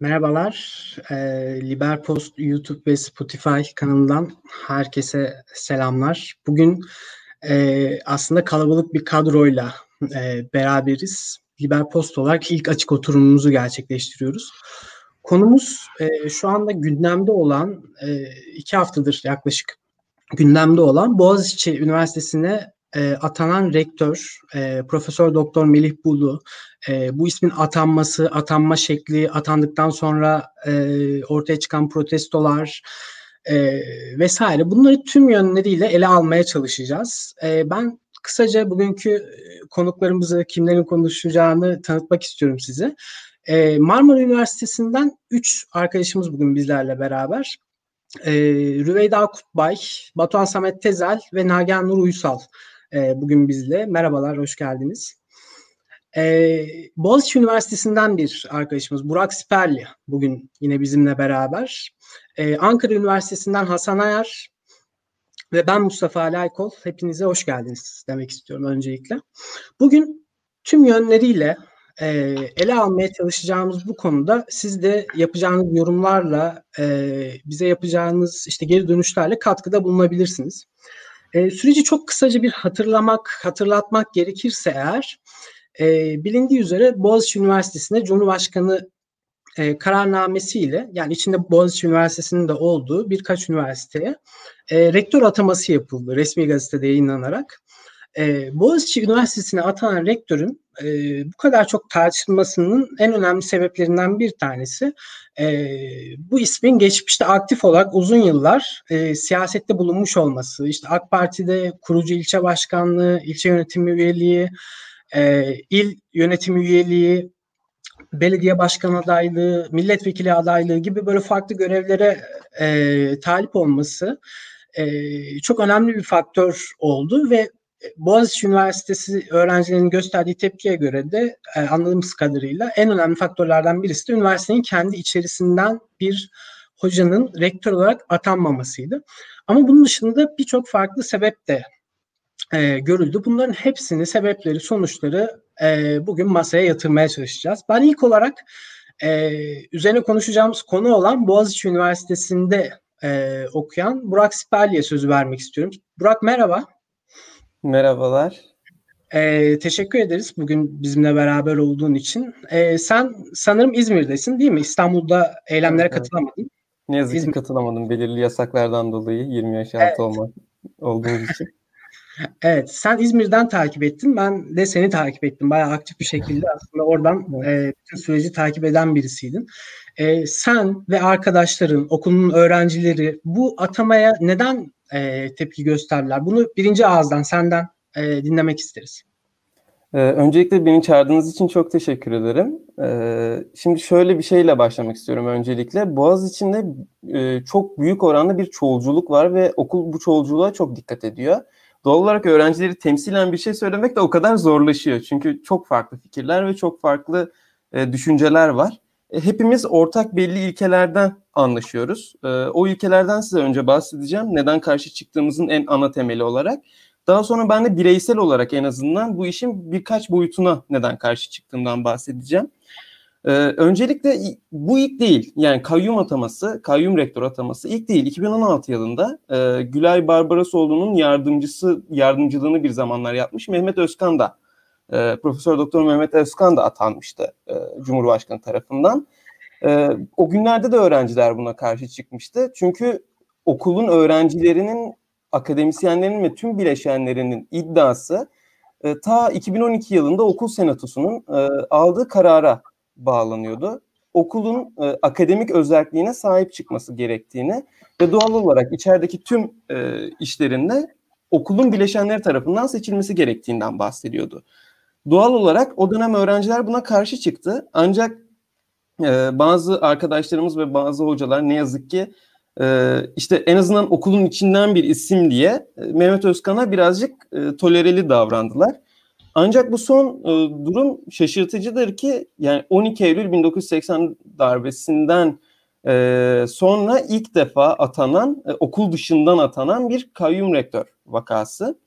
Merhabalar, e, Liberpost YouTube ve Spotify kanalından herkese selamlar. Bugün e, aslında kalabalık bir kadroyla e, beraberiz. Liberpost olarak ilk açık oturumumuzu gerçekleştiriyoruz. Konumuz e, şu anda gündemde olan, e, iki haftadır yaklaşık gündemde olan Boğaziçi Üniversitesi'ne e, atanan rektör e, Profesör Doktor Melih Bulu e, bu ismin atanması, atanma şekli, atandıktan sonra e, ortaya çıkan protestolar e, vesaire bunları tüm yönleriyle ele almaya çalışacağız. E, ben kısaca bugünkü konuklarımızı kimlerin konuşacağını tanıtmak istiyorum size. E, Marmara Üniversitesi'nden 3 arkadaşımız bugün bizlerle beraber. E, Rüveyda Kutbay, Batuhan Samet Tezel ve Nagihan Nur Uysal e, bugün bizle. Merhabalar, hoş geldiniz. E, Boğaziçi Üniversitesi'nden bir arkadaşımız Burak Siperli bugün yine bizimle beraber. E, Ankara Üniversitesi'nden Hasan Ayar ve ben Mustafa Ali Aykol. Hepinize hoş geldiniz demek istiyorum öncelikle. Bugün tüm yönleriyle e, ele almaya çalışacağımız bu konuda siz de yapacağınız yorumlarla e, bize yapacağınız işte geri dönüşlerle katkıda bulunabilirsiniz. E, süreci çok kısaca bir hatırlamak, hatırlatmak gerekirse eğer e, bilindiği üzere Boğaziçi Üniversitesi'nde Cumhurbaşkanı e, kararnamesiyle yani içinde Boğaziçi Üniversitesi'nin de olduğu birkaç üniversiteye e, rektör ataması yapıldı resmi gazetede yayınlanarak. E, Boğaziçi Üniversitesi'ne atanan rektörün e, bu kadar çok tartışılmasının en önemli sebeplerinden bir tanesi e, bu ismin geçmişte aktif olarak uzun yıllar e, siyasette bulunmuş olması. İşte AK Parti'de kurucu ilçe başkanlığı, ilçe yönetimi üyeliği, e, il yönetim üyeliği, belediye başkan adaylığı, milletvekili adaylığı gibi böyle farklı görevlere e, talip olması e, çok önemli bir faktör oldu ve Boğaziçi Üniversitesi öğrencilerinin gösterdiği tepkiye göre de e, anladığımız kadarıyla en önemli faktörlerden birisi de üniversitenin kendi içerisinden bir hocanın rektör olarak atanmamasıydı. Ama bunun dışında birçok farklı sebep de e, görüldü. Bunların hepsini, sebepleri, sonuçları e, bugün masaya yatırmaya çalışacağız. Ben ilk olarak e, üzerine konuşacağımız konu olan Boğaziçi Üniversitesi'nde e, okuyan Burak Siperli'ye sözü vermek istiyorum. Burak merhaba. Merhabalar. Ee, teşekkür ederiz bugün bizimle beraber olduğun için. Ee, sen sanırım İzmir'desin değil mi? İstanbul'da eylemlere evet, katılamadın. Ne yazık İzmir... ki katılamadım belirli yasaklardan dolayı 20 yaş altı evet. olmak olduğumuz için. evet, sen İzmir'den takip ettin. Ben de seni takip ettim. Bayağı aktif bir şekilde aslında oradan evet. e, bütün süreci takip eden birisiydin. E, sen ve arkadaşların, okulun öğrencileri bu atamaya neden e, tepki gösterdiler? Bunu birinci ağızdan senden e, dinlemek isteriz. Ee, öncelikle beni çağırdığınız için çok teşekkür ederim. Ee, şimdi şöyle bir şeyle başlamak istiyorum öncelikle. Boğaz içinde e, çok büyük oranda bir çoğulculuk var ve okul bu çoğulculuğa çok dikkat ediyor. Doğal olarak öğrencileri temsilen bir şey söylemek de o kadar zorlaşıyor. Çünkü çok farklı fikirler ve çok farklı e, düşünceler var. E, hepimiz ortak belli ilkelerden anlaşıyoruz. E, o ilkelerden size önce bahsedeceğim. Neden karşı çıktığımızın en ana temeli olarak. Daha sonra ben de bireysel olarak en azından bu işin birkaç boyutuna neden karşı çıktığımdan bahsedeceğim. Ee, öncelikle bu ilk değil. Yani kayyum ataması, kayyum rektör ataması ilk değil. 2016 yılında e, Gülay Barbarasoğlu'nun yardımcısı yardımcılığını bir zamanlar yapmış. Mehmet Özkan da e, Profesör Doktor Mehmet Özkan da atanmıştı e, Cumhurbaşkanı tarafından. E, o günlerde de öğrenciler buna karşı çıkmıştı. Çünkü okulun öğrencilerinin, akademisyenlerinin ve tüm bileşenlerinin iddiası e, ta 2012 yılında okul senatosunun e, aldığı karara bağlanıyordu. Okulun e, akademik özelliğine sahip çıkması gerektiğini ve doğal olarak içerideki tüm e, işlerinde okulun bileşenleri tarafından seçilmesi gerektiğinden bahsediyordu. Doğal olarak o dönem öğrenciler buna karşı çıktı. Ancak e, bazı arkadaşlarımız ve bazı hocalar ne yazık ki e, işte en azından okulun içinden bir isim diye e, Mehmet Özkan'a birazcık e, tolereli davrandılar. Ancak bu son e, durum şaşırtıcıdır ki yani 12 Eylül 1980 darbesinden e, sonra ilk defa atanan, e, okul dışından atanan bir kayyum rektör vakası.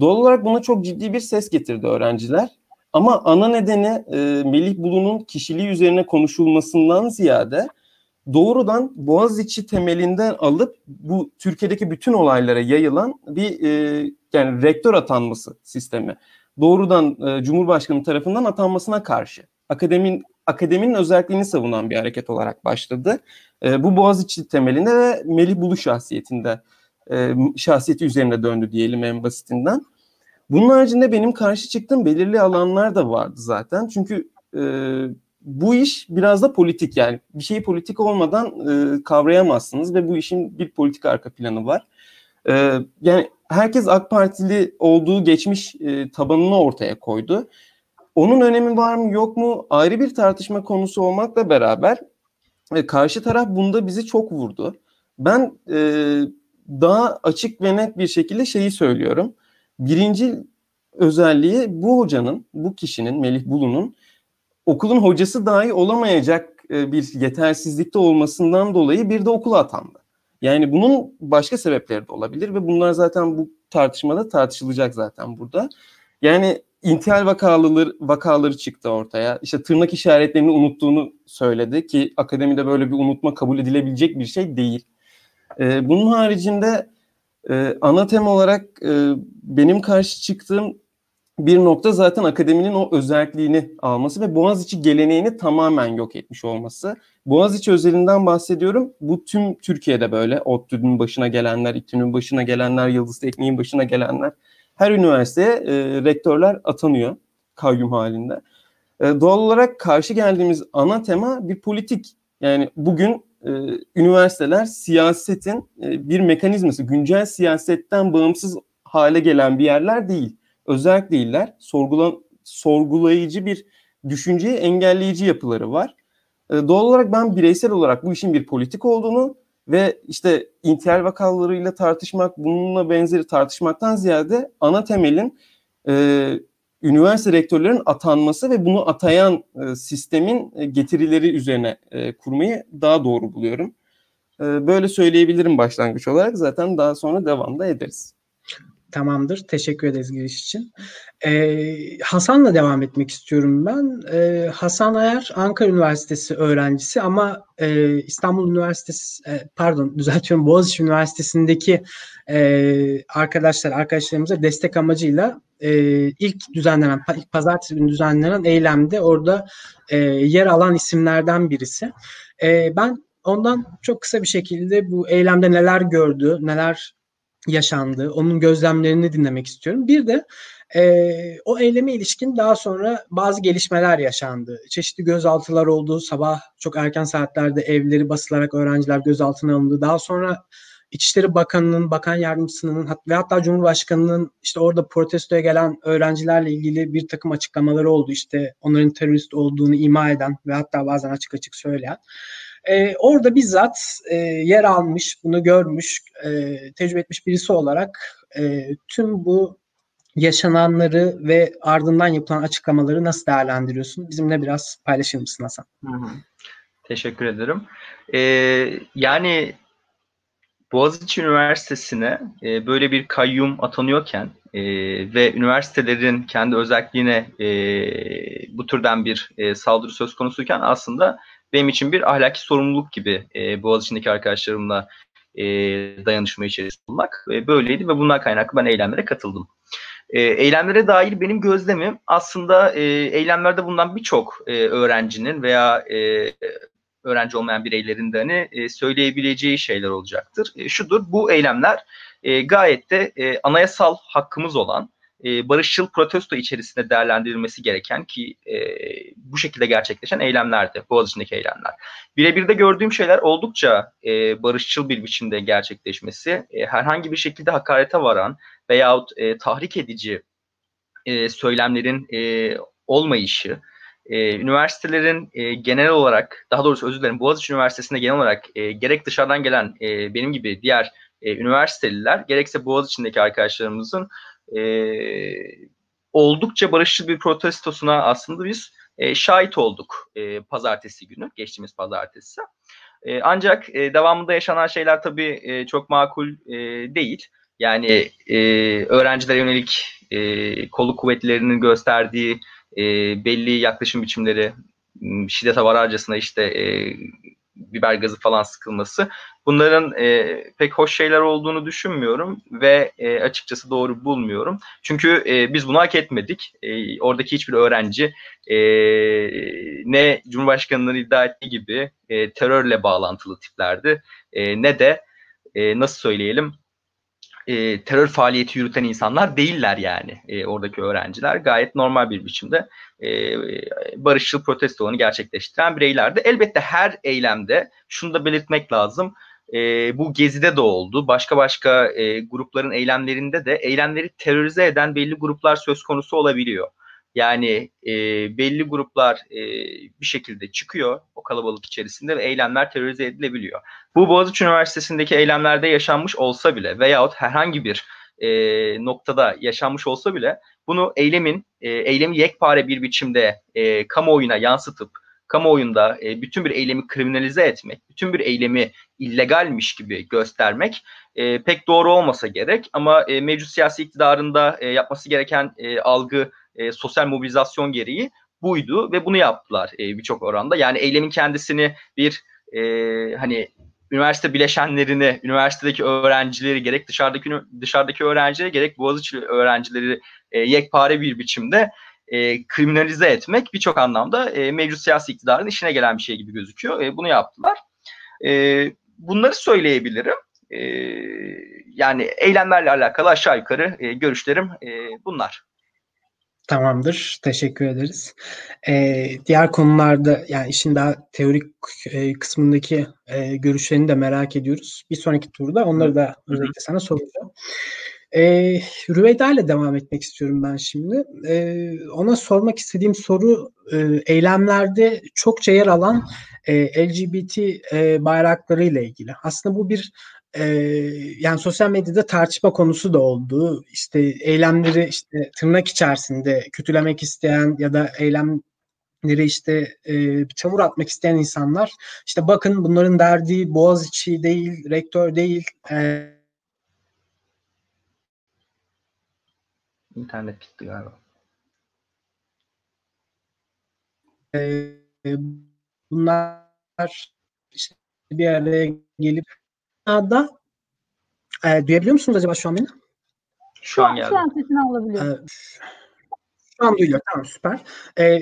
Doğal olarak buna çok ciddi bir ses getirdi öğrenciler. Ama ana nedeni e, Melih Bulu'nun kişiliği üzerine konuşulmasından ziyade doğrudan Boğaziçi temelinden alıp bu Türkiye'deki bütün olaylara yayılan bir e, yani rektör atanması sistemi. Doğrudan e, Cumhurbaşkanı tarafından atanmasına karşı. Akademin akademinin özelliğini savunan bir hareket olarak başladı. E, bu Boğaziçi temelinde ve Melih Bulu şahsiyetinde e, şahsiyeti üzerine döndü diyelim en basitinden. Bunun haricinde benim karşı çıktığım belirli alanlar da vardı zaten. Çünkü e, bu iş biraz da politik yani bir şeyi politik olmadan e, kavrayamazsınız ve bu işin bir politik arka planı var. E, yani herkes AK Partili olduğu geçmiş e, tabanını ortaya koydu. Onun önemi var mı yok mu ayrı bir tartışma konusu olmakla beraber e, karşı taraf bunda bizi çok vurdu. Ben e, daha açık ve net bir şekilde şeyi söylüyorum. Birinci özelliği bu hocanın, bu kişinin, Melih Bulu'nun okulun hocası dahi olamayacak e, bir yetersizlikte olmasından dolayı bir de okula atandı. Yani bunun başka sebepleri de olabilir ve bunlar zaten bu tartışmada tartışılacak zaten burada. Yani intihal vakaları, vakaları çıktı ortaya. İşte tırnak işaretlerini unuttuğunu söyledi ki akademide böyle bir unutma kabul edilebilecek bir şey değil. Ee, bunun haricinde e, ana tema olarak e, benim karşı çıktığım bir nokta zaten akademinin o özelliğini alması ve Boğaziçi geleneğini tamamen yok etmiş olması. Boğaziçi özelinden bahsediyorum. Bu tüm Türkiye'de böyle. ODTÜ'nün başına gelenler, İTÜ'nün başına gelenler, Yıldız Tekniğin başına gelenler. Her üniversiteye e, rektörler atanıyor kayyum halinde. E, doğal olarak karşı geldiğimiz ana tema bir politik. Yani bugün e, üniversiteler siyasetin e, bir mekanizması, güncel siyasetten bağımsız hale gelen bir yerler değil özel değiller. Sorgula, sorgulayıcı bir düşünceyi engelleyici yapıları var. E, doğal olarak ben bireysel olarak bu işin bir politik olduğunu ve işte intihal vakalarıyla tartışmak, bununla benzeri tartışmaktan ziyade ana temelin e, üniversite rektörlerin atanması ve bunu atayan e, sistemin e, getirileri üzerine e, kurmayı daha doğru buluyorum. E, böyle söyleyebilirim başlangıç olarak. Zaten daha sonra devamda ederiz. Tamamdır. Teşekkür ederiz giriş için. Ee, Hasan'la devam etmek istiyorum ben. Ee, Hasan Ayar Ankara Üniversitesi öğrencisi ama e, İstanbul Üniversitesi e, pardon düzeltiyorum Boğaziçi Üniversitesi'ndeki e, arkadaşlar arkadaşlarımıza destek amacıyla e, ilk düzenlenen ilk pazartesi günü düzenlenen eylemde orada e, yer alan isimlerden birisi. E, ben ondan çok kısa bir şekilde bu eylemde neler gördü, neler yaşandı, onun gözlemlerini dinlemek istiyorum. Bir de e, o eyleme ilişkin daha sonra bazı gelişmeler yaşandı. Çeşitli gözaltılar oldu. Sabah çok erken saatlerde evleri basılarak öğrenciler gözaltına alındı. Daha sonra İçişleri Bakanı'nın, Bakan Yardımcısının ve hatta Cumhurbaşkanı'nın işte orada protestoya gelen öğrencilerle ilgili bir takım açıklamaları oldu. İşte onların terörist olduğunu ima eden ve hatta bazen açık açık söyleyen. E, orada bizzat e, yer almış, bunu görmüş, e, tecrübe etmiş birisi olarak e, tüm bu yaşananları ve ardından yapılan açıklamaları nasıl değerlendiriyorsun? Bizimle biraz paylaşır mısın Hasan? Hı hı. Teşekkür ederim. Ee, yani Boğaziçi Üniversitesi'ne e, böyle bir kayyum atanıyorken e, ve üniversitelerin kendi özelliğine e, bu türden bir e, saldırı söz konusuyken aslında benim için bir ahlaki sorumluluk gibi e, Boğaziçi'ndeki arkadaşlarımla e, dayanışma içerisinde bulmak e, böyleydi ve bundan kaynaklı ben eylemlere katıldım. E, eylemlere dair benim gözlemim aslında e, eylemlerde bulunan birçok e, öğrencinin veya e, öğrenci olmayan bireylerin de hani e, söyleyebileceği şeyler olacaktır. E, şudur, bu eylemler e, gayet de e, anayasal hakkımız olan e, barışçıl protesto içerisinde değerlendirilmesi gereken ki e, bu şekilde gerçekleşen eylemlerdi, Boğaziçi'ndeki eylemler. Birebir de gördüğüm şeyler oldukça e, barışçıl bir biçimde gerçekleşmesi, e, herhangi bir şekilde hakarete varan veyahut e, tahrik edici e, söylemlerin e, olmayışı, e, üniversitelerin e, genel olarak, daha doğrusu özür dilerim, Boğaziçi Üniversitesi'nde genel olarak e, gerek dışarıdan gelen e, benim gibi diğer e, üniversiteliler, gerekse Boğaziçi'ndeki arkadaşlarımızın e, oldukça barışçıl bir protestosuna aslında biz e, şahit olduk e, pazartesi günü, geçtiğimiz pazartesi. E, ancak e, devamında yaşanan şeyler tabii e, çok makul e, değil. Yani e, öğrencilere yönelik e, kolu kuvvetlerinin gösterdiği e, belli yaklaşım biçimleri şiddete vararcasına işte e, biber gazı falan sıkılması bunların e, pek hoş şeyler olduğunu düşünmüyorum ve e, açıkçası doğru bulmuyorum. Çünkü e, biz bunu hak etmedik. E, oradaki hiçbir öğrenci e, ne Cumhurbaşkanı'nın iddia ettiği gibi e, terörle bağlantılı tiplerdi e, ne de e, nasıl söyleyelim e, terör faaliyeti yürüten insanlar değiller yani e, oradaki öğrenciler. Gayet normal bir biçimde e, barışçıl protestolarını gerçekleştiren bireylerdi. Elbette her eylemde şunu da belirtmek lazım. E, bu gezide de oldu. Başka başka e, grupların eylemlerinde de eylemleri terörize eden belli gruplar söz konusu olabiliyor. Yani e, belli gruplar e, bir şekilde çıkıyor o kalabalık içerisinde ve eylemler terörize edilebiliyor. Bu Boğaziçi Üniversitesi'ndeki eylemlerde yaşanmış olsa bile veyahut herhangi bir e, noktada yaşanmış olsa bile bunu eylemin, e, eylemi yekpare bir biçimde e, kamuoyuna yansıtıp kamuoyunda e, bütün bir eylemi kriminalize etmek, bütün bir eylemi illegalmiş gibi göstermek e, pek doğru olmasa gerek. Ama e, mevcut siyasi iktidarında e, yapması gereken e, algı e, sosyal mobilizasyon gereği buydu ve bunu yaptılar e, birçok oranda. Yani eylemin kendisini bir e, hani üniversite bileşenlerini, üniversitedeki öğrencileri gerek dışarıdaki dışarıdaki öğrencileri gerek Boğaziçi öğrencileri e, yekpare bir biçimde e, kriminalize etmek birçok anlamda e, mevcut siyasi iktidarın işine gelen bir şey gibi gözüküyor. E, bunu yaptılar. E, bunları söyleyebilirim. E, yani eylemlerle alakalı aşağı yukarı e, görüşlerim e, bunlar. Tamamdır. Teşekkür ederiz. Ee, diğer konularda yani işin daha teorik e, kısmındaki e, görüşlerini de merak ediyoruz. Bir sonraki turda onları da özellikle sana soracağım. Ee, Rüveyda ile devam etmek istiyorum ben şimdi. Ee, ona sormak istediğim soru e, eylemlerde çokça yer alan e, LGBT e, bayrakları ile ilgili. Aslında bu bir e, yani sosyal medyada tartışma konusu da oldu. İşte eylemleri işte tırnak içerisinde kötülemek isteyen ya da eylemleri işte e, çamur atmak isteyen insanlar işte bakın bunların derdi Boğaziçi değil, rektör değil. E, İnternet gitti galiba. E, bunlar işte bir araya gelip da e, duyabiliyor musunuz acaba şu an beni? Şu an geldi. Şu an sesini alabiliyorum. E, şu an duyuluyor. Tamam süper. E,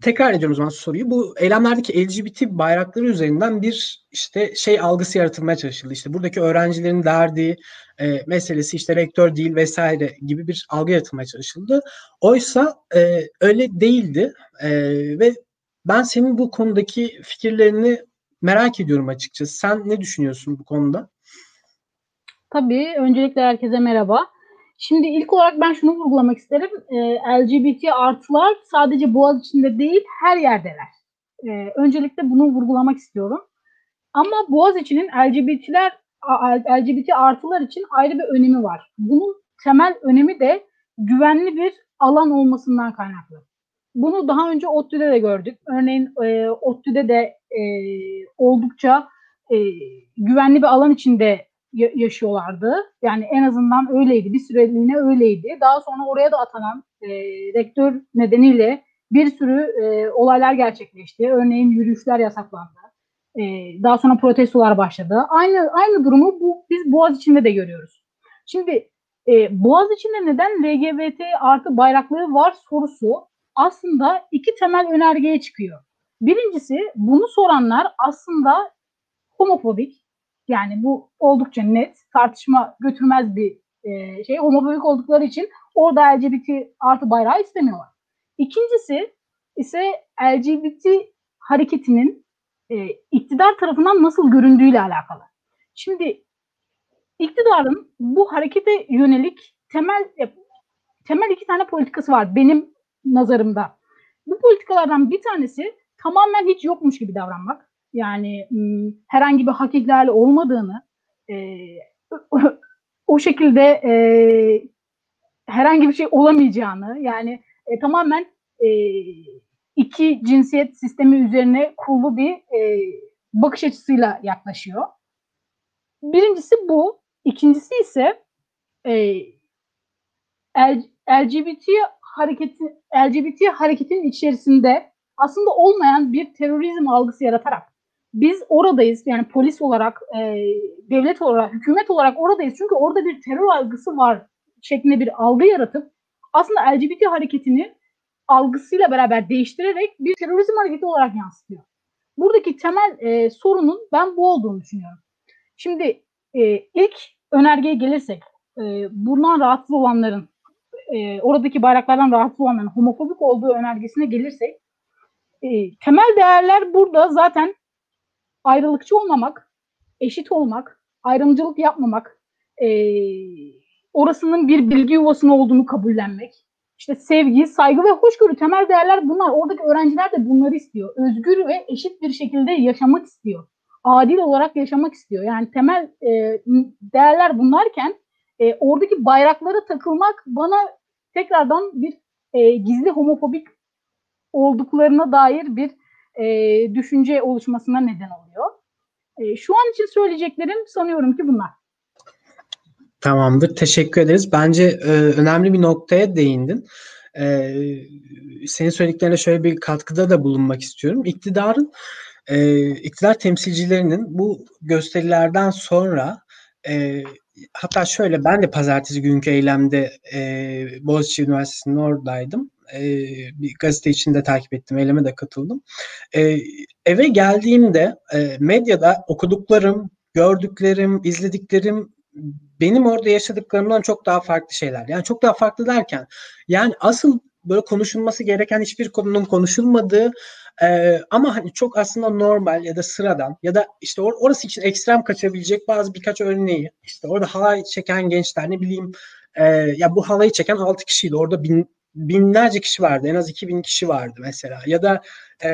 tekrar ediyorum o zaman soruyu. Bu eylemlerdeki LGBT bayrakları üzerinden bir işte şey algısı yaratılmaya çalışıldı. İşte buradaki öğrencilerin derdi e, meselesi işte rektör değil vesaire gibi bir algı yaratılmaya çalışıldı. Oysa e, öyle değildi e, ve ben senin bu konudaki fikirlerini merak ediyorum açıkçası. Sen ne düşünüyorsun bu konuda? Tabii. Öncelikle herkese merhaba. Şimdi ilk olarak ben şunu vurgulamak isterim. E, LGBT artılar sadece Boğaz içinde değil her yerdeler. E, öncelikle bunu vurgulamak istiyorum. Ama Boğaz içinin LGBT'ler LGBT artılar için ayrı bir önemi var. Bunun temel önemi de güvenli bir alan olmasından kaynaklı. Bunu daha önce ODTÜ'de de gördük. Örneğin e, ODTÜ'de de e, oldukça e, güvenli bir alan içinde ya- yaşıyorlardı. Yani en azından öyleydi. Bir süreliğine öyleydi. Daha sonra oraya da atanan e, rektör nedeniyle bir sürü e, olaylar gerçekleşti. Örneğin yürüyüşler yasaklandı. E, daha sonra protestolar başladı. Aynı aynı durumu bu biz Boğaz içinde de görüyoruz. Şimdi e, Boğaz içinde neden LGBT artı bayrakları var sorusu aslında iki temel önergeye çıkıyor. Birincisi bunu soranlar aslında homofobik. Yani bu oldukça net, tartışma götürmez bir e, şey. Homofobik oldukları için orada LGBT artı bayrağı istemiyorlar. İkincisi ise LGBT hareketinin e, iktidar tarafından nasıl göründüğüyle alakalı. Şimdi iktidarın bu harekete yönelik temel e, temel iki tane politikası var benim nazarımda. Bu politikalardan bir tanesi tamamen hiç yokmuş gibi davranmak. Yani herhangi bir hak ihlali olmadığını e, o şekilde e, herhangi bir şey olamayacağını yani e, tamamen e, iki cinsiyet sistemi üzerine kurulu bir e, bakış açısıyla yaklaşıyor. Birincisi bu. İkincisi ise e, LGBT hareketi LGBT hareketin içerisinde aslında olmayan bir terörizm algısı yaratarak biz oradayız yani polis olarak, e, devlet olarak, hükümet olarak oradayız. Çünkü orada bir terör algısı var şeklinde bir algı yaratıp aslında LGBT hareketini algısıyla beraber değiştirerek bir terörizm hareketi olarak yansıtıyor. Buradaki temel e, sorunun ben bu olduğunu düşünüyorum. Şimdi e, ilk önergeye gelirsek, e, bundan rahatsız olanların, e, oradaki bayraklardan rahatsız olanların homofobik olduğu önergesine gelirsek, e, temel değerler burada zaten ayrılıkçı olmamak, eşit olmak, ayrımcılık yapmamak, e, orasının bir bilgi yuvasının olduğunu kabullenmek, işte sevgi, saygı ve hoşgörü temel değerler bunlar. Oradaki öğrenciler de bunları istiyor. Özgür ve eşit bir şekilde yaşamak istiyor. Adil olarak yaşamak istiyor. Yani temel e, değerler bunlarken e, oradaki bayraklara takılmak bana tekrardan bir e, gizli homofobik olduklarına dair bir e, düşünce oluşmasına neden oluyor. E, şu an için söyleyeceklerim sanıyorum ki bunlar. Tamamdır. Teşekkür ederiz. Bence e, önemli bir noktaya değindin. E, senin söylediklerine şöyle bir katkıda da bulunmak istiyorum. İktidarın, e, iktidar temsilcilerinin bu gösterilerden sonra e, hatta şöyle ben de pazartesi günkü eylemde e, Boğaziçi Üniversitesi'nin oradaydım. E, bir gazete içinde takip ettim, eyleme de katıldım. E, eve geldiğimde e, medyada okuduklarım, gördüklerim, izlediklerim benim orada yaşadıklarımdan çok daha farklı şeyler. Yani çok daha farklı derken yani asıl böyle konuşulması gereken hiçbir konunun konuşulmadığı e, ama hani çok aslında normal ya da sıradan ya da işte or- orası için ekstrem kaçabilecek bazı birkaç örneği işte orada halay çeken gençler ne bileyim e, ya bu halayı çeken 6 kişiydi. Orada bin, binlerce kişi vardı en az 2000 kişi vardı mesela. Ya da e,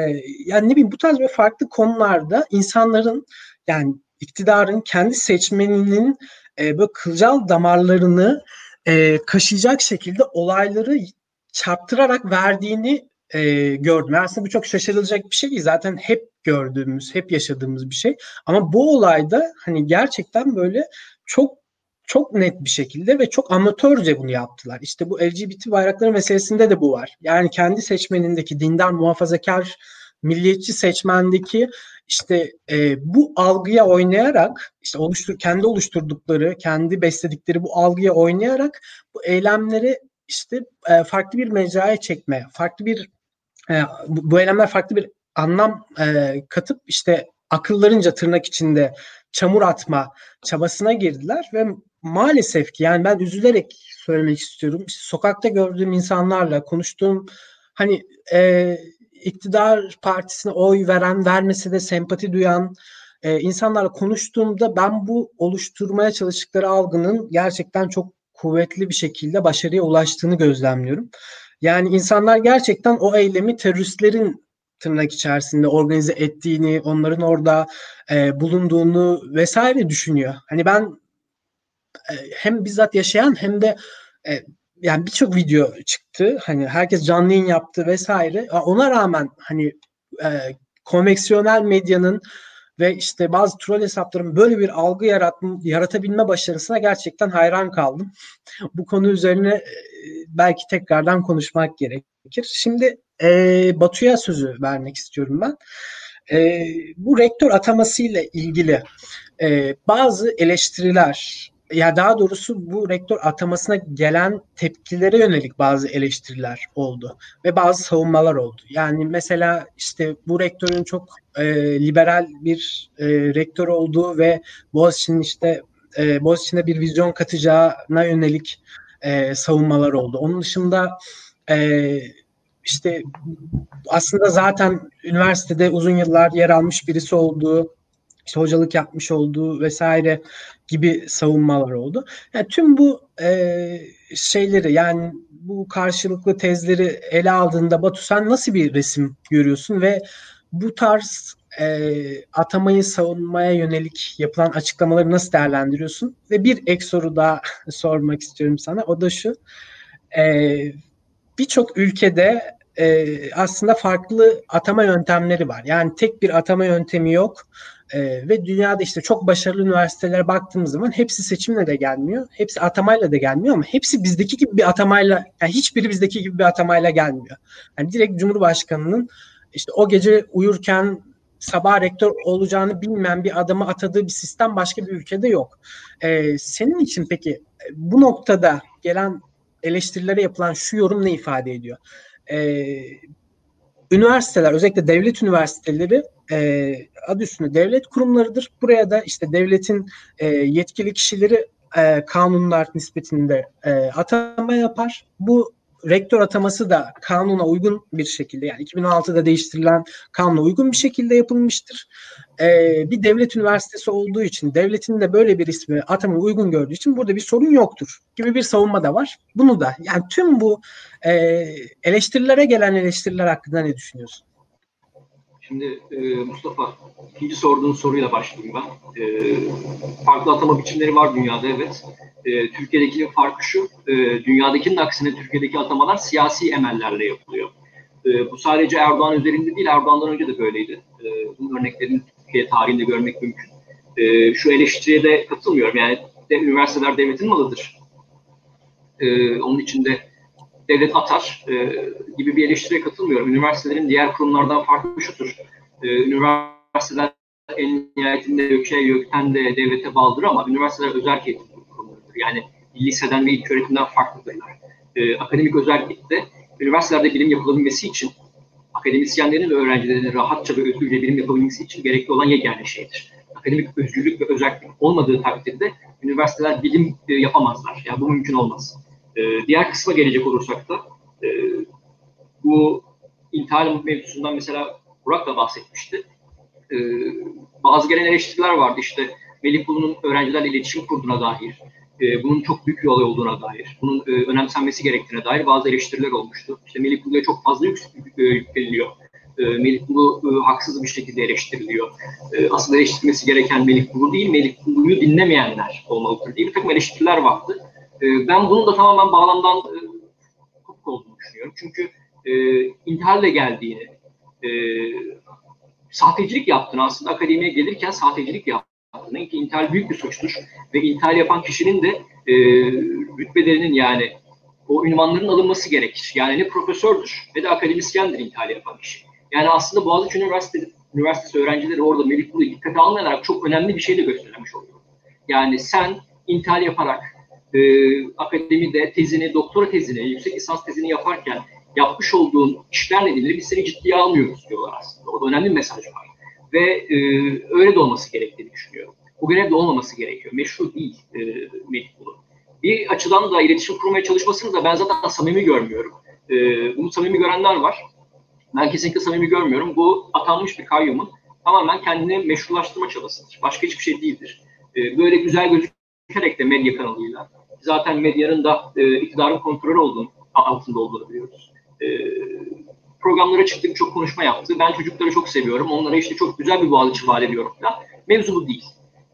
yani ne bileyim bu tarz böyle farklı konularda insanların yani iktidarın kendi seçmeninin e, böyle kılcal damarlarını e, kaşıyacak şekilde olayları çarptırarak verdiğini e, gördüm. Aslında bu çok şaşırılacak bir şey değil. Zaten hep gördüğümüz, hep yaşadığımız bir şey. Ama bu olayda hani gerçekten böyle çok çok net bir şekilde ve çok amatörce bunu yaptılar. İşte bu LGBT bayrakları meselesinde de bu var. Yani kendi seçmenindeki dindar muhafazakar milliyetçi seçmendeki işte e, bu algıya oynayarak işte oluştur kendi oluşturdukları, kendi besledikleri bu algıya oynayarak bu eylemleri işte e, farklı bir mecraya çekme, farklı bir e, bu, bu eylemler farklı bir anlam e, katıp işte akıllarınca tırnak içinde çamur atma çabasına girdiler ve maalesef ki yani ben üzülerek söylemek istiyorum. İşte sokakta gördüğüm insanlarla konuştuğum hani e, iktidar partisine oy veren, vermesi de sempati duyan e, insanlarla konuştuğumda ben bu oluşturmaya çalıştıkları algının gerçekten çok kuvvetli bir şekilde başarıya ulaştığını gözlemliyorum. Yani insanlar gerçekten o eylemi teröristlerin tırnak içerisinde organize ettiğini, onların orada e, bulunduğunu vesaire düşünüyor. Hani ben e, hem bizzat yaşayan hem de e, yani birçok video çıktı. Hani herkes canlı yayın yaptı vesaire. Ona rağmen hani e, konveksiyonel medyanın ve işte bazı troll hesapların böyle bir algı yarat, yaratabilme başarısına gerçekten hayran kaldım. Bu konu üzerine e, belki tekrardan konuşmak gerekir. Şimdi e, Batu'ya sözü vermek istiyorum ben. E, bu rektör ataması ile ilgili e, bazı eleştiriler ya daha doğrusu bu rektör atamasına gelen tepkilere yönelik bazı eleştiriler oldu ve bazı savunmalar oldu. Yani mesela işte bu rektörün çok e, liberal bir e, rektör olduğu ve Boğaziçi'nin işte e, Boğaziçi'ne bir vizyon katacağına yönelik e, savunmalar oldu. Onun dışında e, işte aslında zaten üniversitede uzun yıllar yer almış birisi olduğu işte hocalık yapmış olduğu vesaire gibi savunmalar oldu. Yani tüm bu e, şeyleri yani bu karşılıklı tezleri ele aldığında Batu sen nasıl bir resim görüyorsun ve bu tarz e, atamayı savunmaya yönelik yapılan açıklamaları nasıl değerlendiriyorsun? Ve bir ek soru daha sormak istiyorum sana. O da şu. E, Birçok ülkede e, aslında farklı atama yöntemleri var. Yani tek bir atama yöntemi yok E, ve dünyada işte çok başarılı üniversitelere baktığımız zaman hepsi seçimle de gelmiyor. Hepsi atamayla da gelmiyor ama hepsi bizdeki gibi bir atamayla yani hiçbiri bizdeki gibi bir atamayla gelmiyor. Yani direkt Cumhurbaşkanının işte o gece uyurken sabah rektör olacağını bilmeyen bir adamı atadığı bir sistem başka bir ülkede yok. Ee, senin için peki bu noktada gelen eleştirilere yapılan şu yorum ne ifade ediyor? Ee, üniversiteler özellikle devlet üniversiteleri e, adı üstünde devlet kurumlarıdır. Buraya da işte devletin e, yetkili kişileri e, kanunlar nispetinde e, atama yapar. Bu rektör ataması da kanuna uygun bir şekilde yani 2006'da değiştirilen kanuna uygun bir şekilde yapılmıştır. Ee, bir devlet üniversitesi olduğu için devletin de böyle bir ismi atama uygun gördüğü için burada bir sorun yoktur gibi bir savunma da var. Bunu da yani tüm bu e, eleştirilere gelen eleştiriler hakkında ne düşünüyorsun? Şimdi e, Mustafa, ikinci sorduğun soruyla başlayayım ben. E, farklı atama biçimleri var dünyada evet. E, Türkiye'deki farkı şu, e, dünyadakinin aksine Türkiye'deki atamalar siyasi emellerle yapılıyor. E, bu sadece Erdoğan üzerinde değil, Erdoğan'dan önce de böyleydi. E, bunun örneklerini Türkiye tarihinde görmek mümkün. E, şu eleştiriye de katılmıyorum. Yani de, üniversiteler devletin malıdır. E, onun içinde devlet atar e, gibi bir eleştiriye katılmıyorum. Üniversitelerin diğer kurumlardan farklı şudur. E, üniversiteler en nihayetinde gökçe gökten de devlete bağlıdır ama üniversiteler özel eğitim kurumlarıdır. Yani liseden ve ilk öğretimden farklıdırlar. E, akademik özellikle üniversitelerde bilim yapılabilmesi için akademisyenlerin ve öğrencilerin rahatça ve özgürce bilim yapabilmesi için gerekli olan yegane şeydir. Akademik özgürlük ve özellik olmadığı takdirde üniversiteler bilim e, yapamazlar. Yani bu mümkün olmaz. E, diğer kısma gelecek olursak da e, bu intihal mevzusundan mesela Burak da bahsetmişti. E, bazı gelen eleştiriler vardı işte Melih Bulu'nun öğrencilerle iletişim kurduğuna dair, e, bunun çok büyük bir olay olduğuna dair, bunun e, önemsenmesi gerektiğine dair bazı eleştiriler olmuştu. İşte Melih Bulu'ya çok fazla yük, e, yükleniliyor. E, Melih Bulu e, haksız bir şekilde eleştiriliyor. E, asıl eleştirilmesi gereken Melih Bulu değil, Melih Bulu'yu dinlemeyenler olmalıdır diye bir takım eleştiriler vardı. E, ben bunun da tamamen bağlamdan e, kopuk olduğunu düşünüyorum. Çünkü e, intiharla geldiğini, e, sahtecilik yaptığını aslında akademiye gelirken sahtecilik yaptığını ki intihar büyük bir suçtur ve intihar yapan kişinin de e, rütbelerinin yani o ünvanların alınması gerekir. Yani ne profesördür ne de akademisyendir intihar yapan kişi. Yani aslında Boğaziçi Üniversitesi, Üniversitesi öğrencileri orada Melih Bulu'yu dikkate almayarak çok önemli bir şey de göstermiş oluyor. Yani sen intihar yaparak e, akademide tezini, doktora tezini, yüksek lisans tezini yaparken yapmış olduğun işlerle ilgili biz seni ciddiye almıyoruz diyorlar aslında. Orada önemli bir mesaj var. Ve e, öyle de olması gerektiğini düşünüyorum. Bu görev de olmaması gerekiyor. Meşru değil e, Melih Bir açıdan da iletişim kurmaya çalışmasını da ben zaten samimi görmüyorum. E, bunu samimi görenler var. Ben kesinlikle samimi görmüyorum. Bu atanmış bir kayyumun tamamen kendini meşrulaştırma çabasıdır. Başka hiçbir şey değildir. E, böyle güzel gözükerek de medya kanalıyla zaten medyanın da e, iktidarın kontrolü olduğunu, altında olduğunu biliyoruz. E, programlara çıktı, çok konuşma yaptı. Ben çocukları çok seviyorum. Onlara işte çok güzel bir Boğaziçi vaat ediyorum falan. Mevzu bu değil.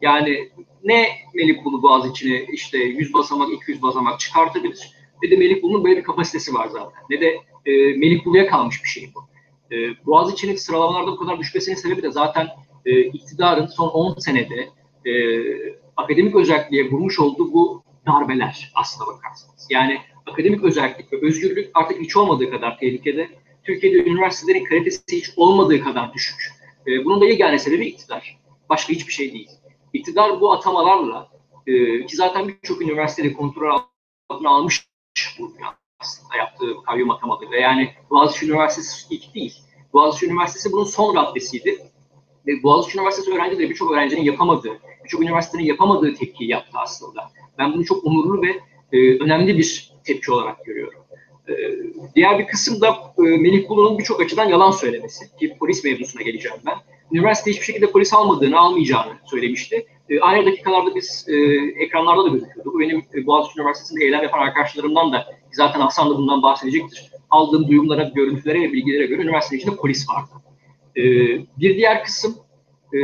Yani ne Melih Bulu Boğaziçi'ne işte 100 basamak, 200 basamak çıkartabilir. Ne de Melih Bulu'nun böyle bir kapasitesi var zaten. Ne de e, Melih Bulu'ya kalmış bir şey bu. E, Boğaziçi'nin sıralamalarda bu kadar düşmesinin sebebi de zaten e, iktidarın son 10 senede e, akademik özelliğe vurmuş olduğu bu darbeler aslına bakarsanız. Yani akademik özellik ve özgürlük artık hiç olmadığı kadar tehlikede. Türkiye'de üniversitelerin kalitesi hiç olmadığı kadar düşük. E, bunun da yegane sebebi iktidar. Başka hiçbir şey değil. İktidar bu atamalarla e, ki zaten birçok üniversiteleri kontrol altına almış bu aslında yaptığı kayyum atamaları. Yani Boğaziçi Üniversitesi ilk değil. Boğaziçi Üniversitesi bunun son raddesiydi. Ve Boğaziçi Üniversitesi öğrencileri birçok öğrencinin yapamadığı, birçok üniversitenin yapamadığı tepkiyi yaptı aslında. Ben bunu çok onurlu ve e, önemli bir tepki olarak görüyorum. E, diğer bir kısım da e, Melih Bulu'nun birçok açıdan yalan söylemesi. Ki polis mevzusuna geleceğim ben. Üniversite hiçbir şekilde polis almadığını, almayacağını söylemişti. E, aynı dakikalarda biz e, ekranlarda da gözüküyordu. Bu benim e, Boğaziçi Üniversitesi'nde eylem yapan arkadaşlarımdan da zaten Hasan da bundan bahsedecektir. Aldığım duyumlara, görüntülere ve bilgilere göre üniversitenin içinde polis vardı. E, bir diğer kısım e,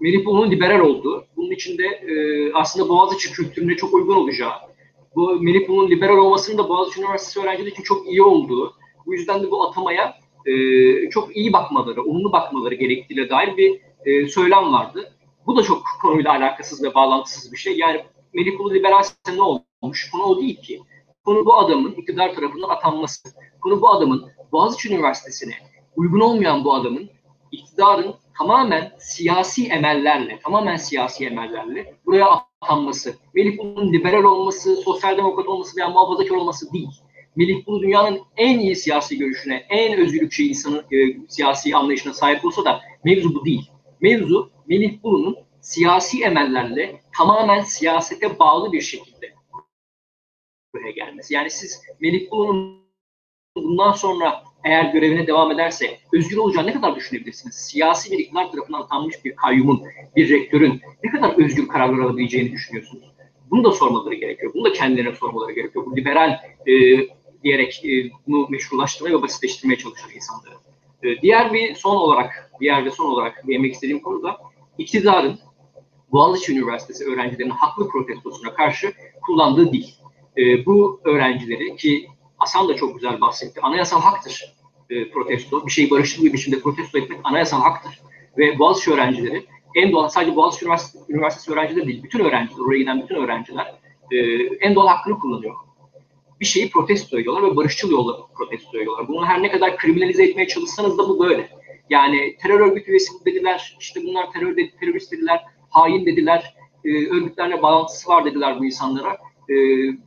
Melih liberal olduğu, bunun içinde e, aslında Boğaziçi kültürüne çok uygun olacağı, bu Melih liberal olmasının da Boğaziçi Üniversitesi öğrencileri için çok iyi olduğu, bu yüzden de bu atamaya e, çok iyi bakmaları, olumlu bakmaları gerektiğine dair bir e, söylem vardı. Bu da çok konuyla alakasız ve bağlantısız bir şey. Yani Melih liberalse ne olmuş? Konu o değil ki. Konu bu adamın iktidar tarafından atanması. Konu bu adamın Boğaziçi Üniversitesi'ne uygun olmayan bu adamın iktidarın tamamen siyasi emellerle, tamamen siyasi emellerle buraya atanması. Melih Bulu'nun liberal olması, sosyal demokrat olması veya muhafazakar olması değil. Melih Bulu dünyanın en iyi siyasi görüşüne, en özgürlükçü insanın e, siyasi anlayışına sahip olsa da mevzu bu değil. Mevzu Melih Bulu'nun siyasi emellerle tamamen siyasete bağlı bir şekilde buraya gelmesi. Yani siz Melih Bulu'nun bundan sonra eğer görevine devam ederse özgür olacağını ne kadar düşünebilirsiniz? Siyasi bir iktidar tarafından atanmış bir kayyumun, bir rektörün ne kadar özgür kararlar alabileceğini düşünüyorsunuz? Bunu da sormaları gerekiyor. Bunu da kendilerine sormaları gerekiyor. Bu liberal e, diyerek e, bunu meşrulaştırmaya ve basitleştirmeye çalışır insanları. E, diğer bir son olarak, diğer ve son olarak değinmek istediğim konu da iktidarın Boğaziçi Üniversitesi öğrencilerinin haklı protestosuna karşı kullandığı dil. E, bu öğrencileri ki Hasan da çok güzel bahsetti. Anayasal haktır e, protesto. Bir şeyi barışçıl bir biçimde protesto etmek anayasal haktır. Ve Boğaziçi öğrencileri en doğal, sadece Boğaziçi Üniversitesi, Üniversitesi öğrencileri değil, bütün öğrenciler, oraya giden bütün öğrenciler e, en doğal hakkını kullanıyor. Bir şeyi protesto ediyorlar ve barışçıl yolla protesto ediyorlar. Bunu her ne kadar kriminalize etmeye çalışsanız da bu böyle. Yani terör örgütü üyesi dediler, işte bunlar terör dedi, terörist dediler, hain dediler, e, örgütlerle bağlantısı var dediler bu insanlara. E,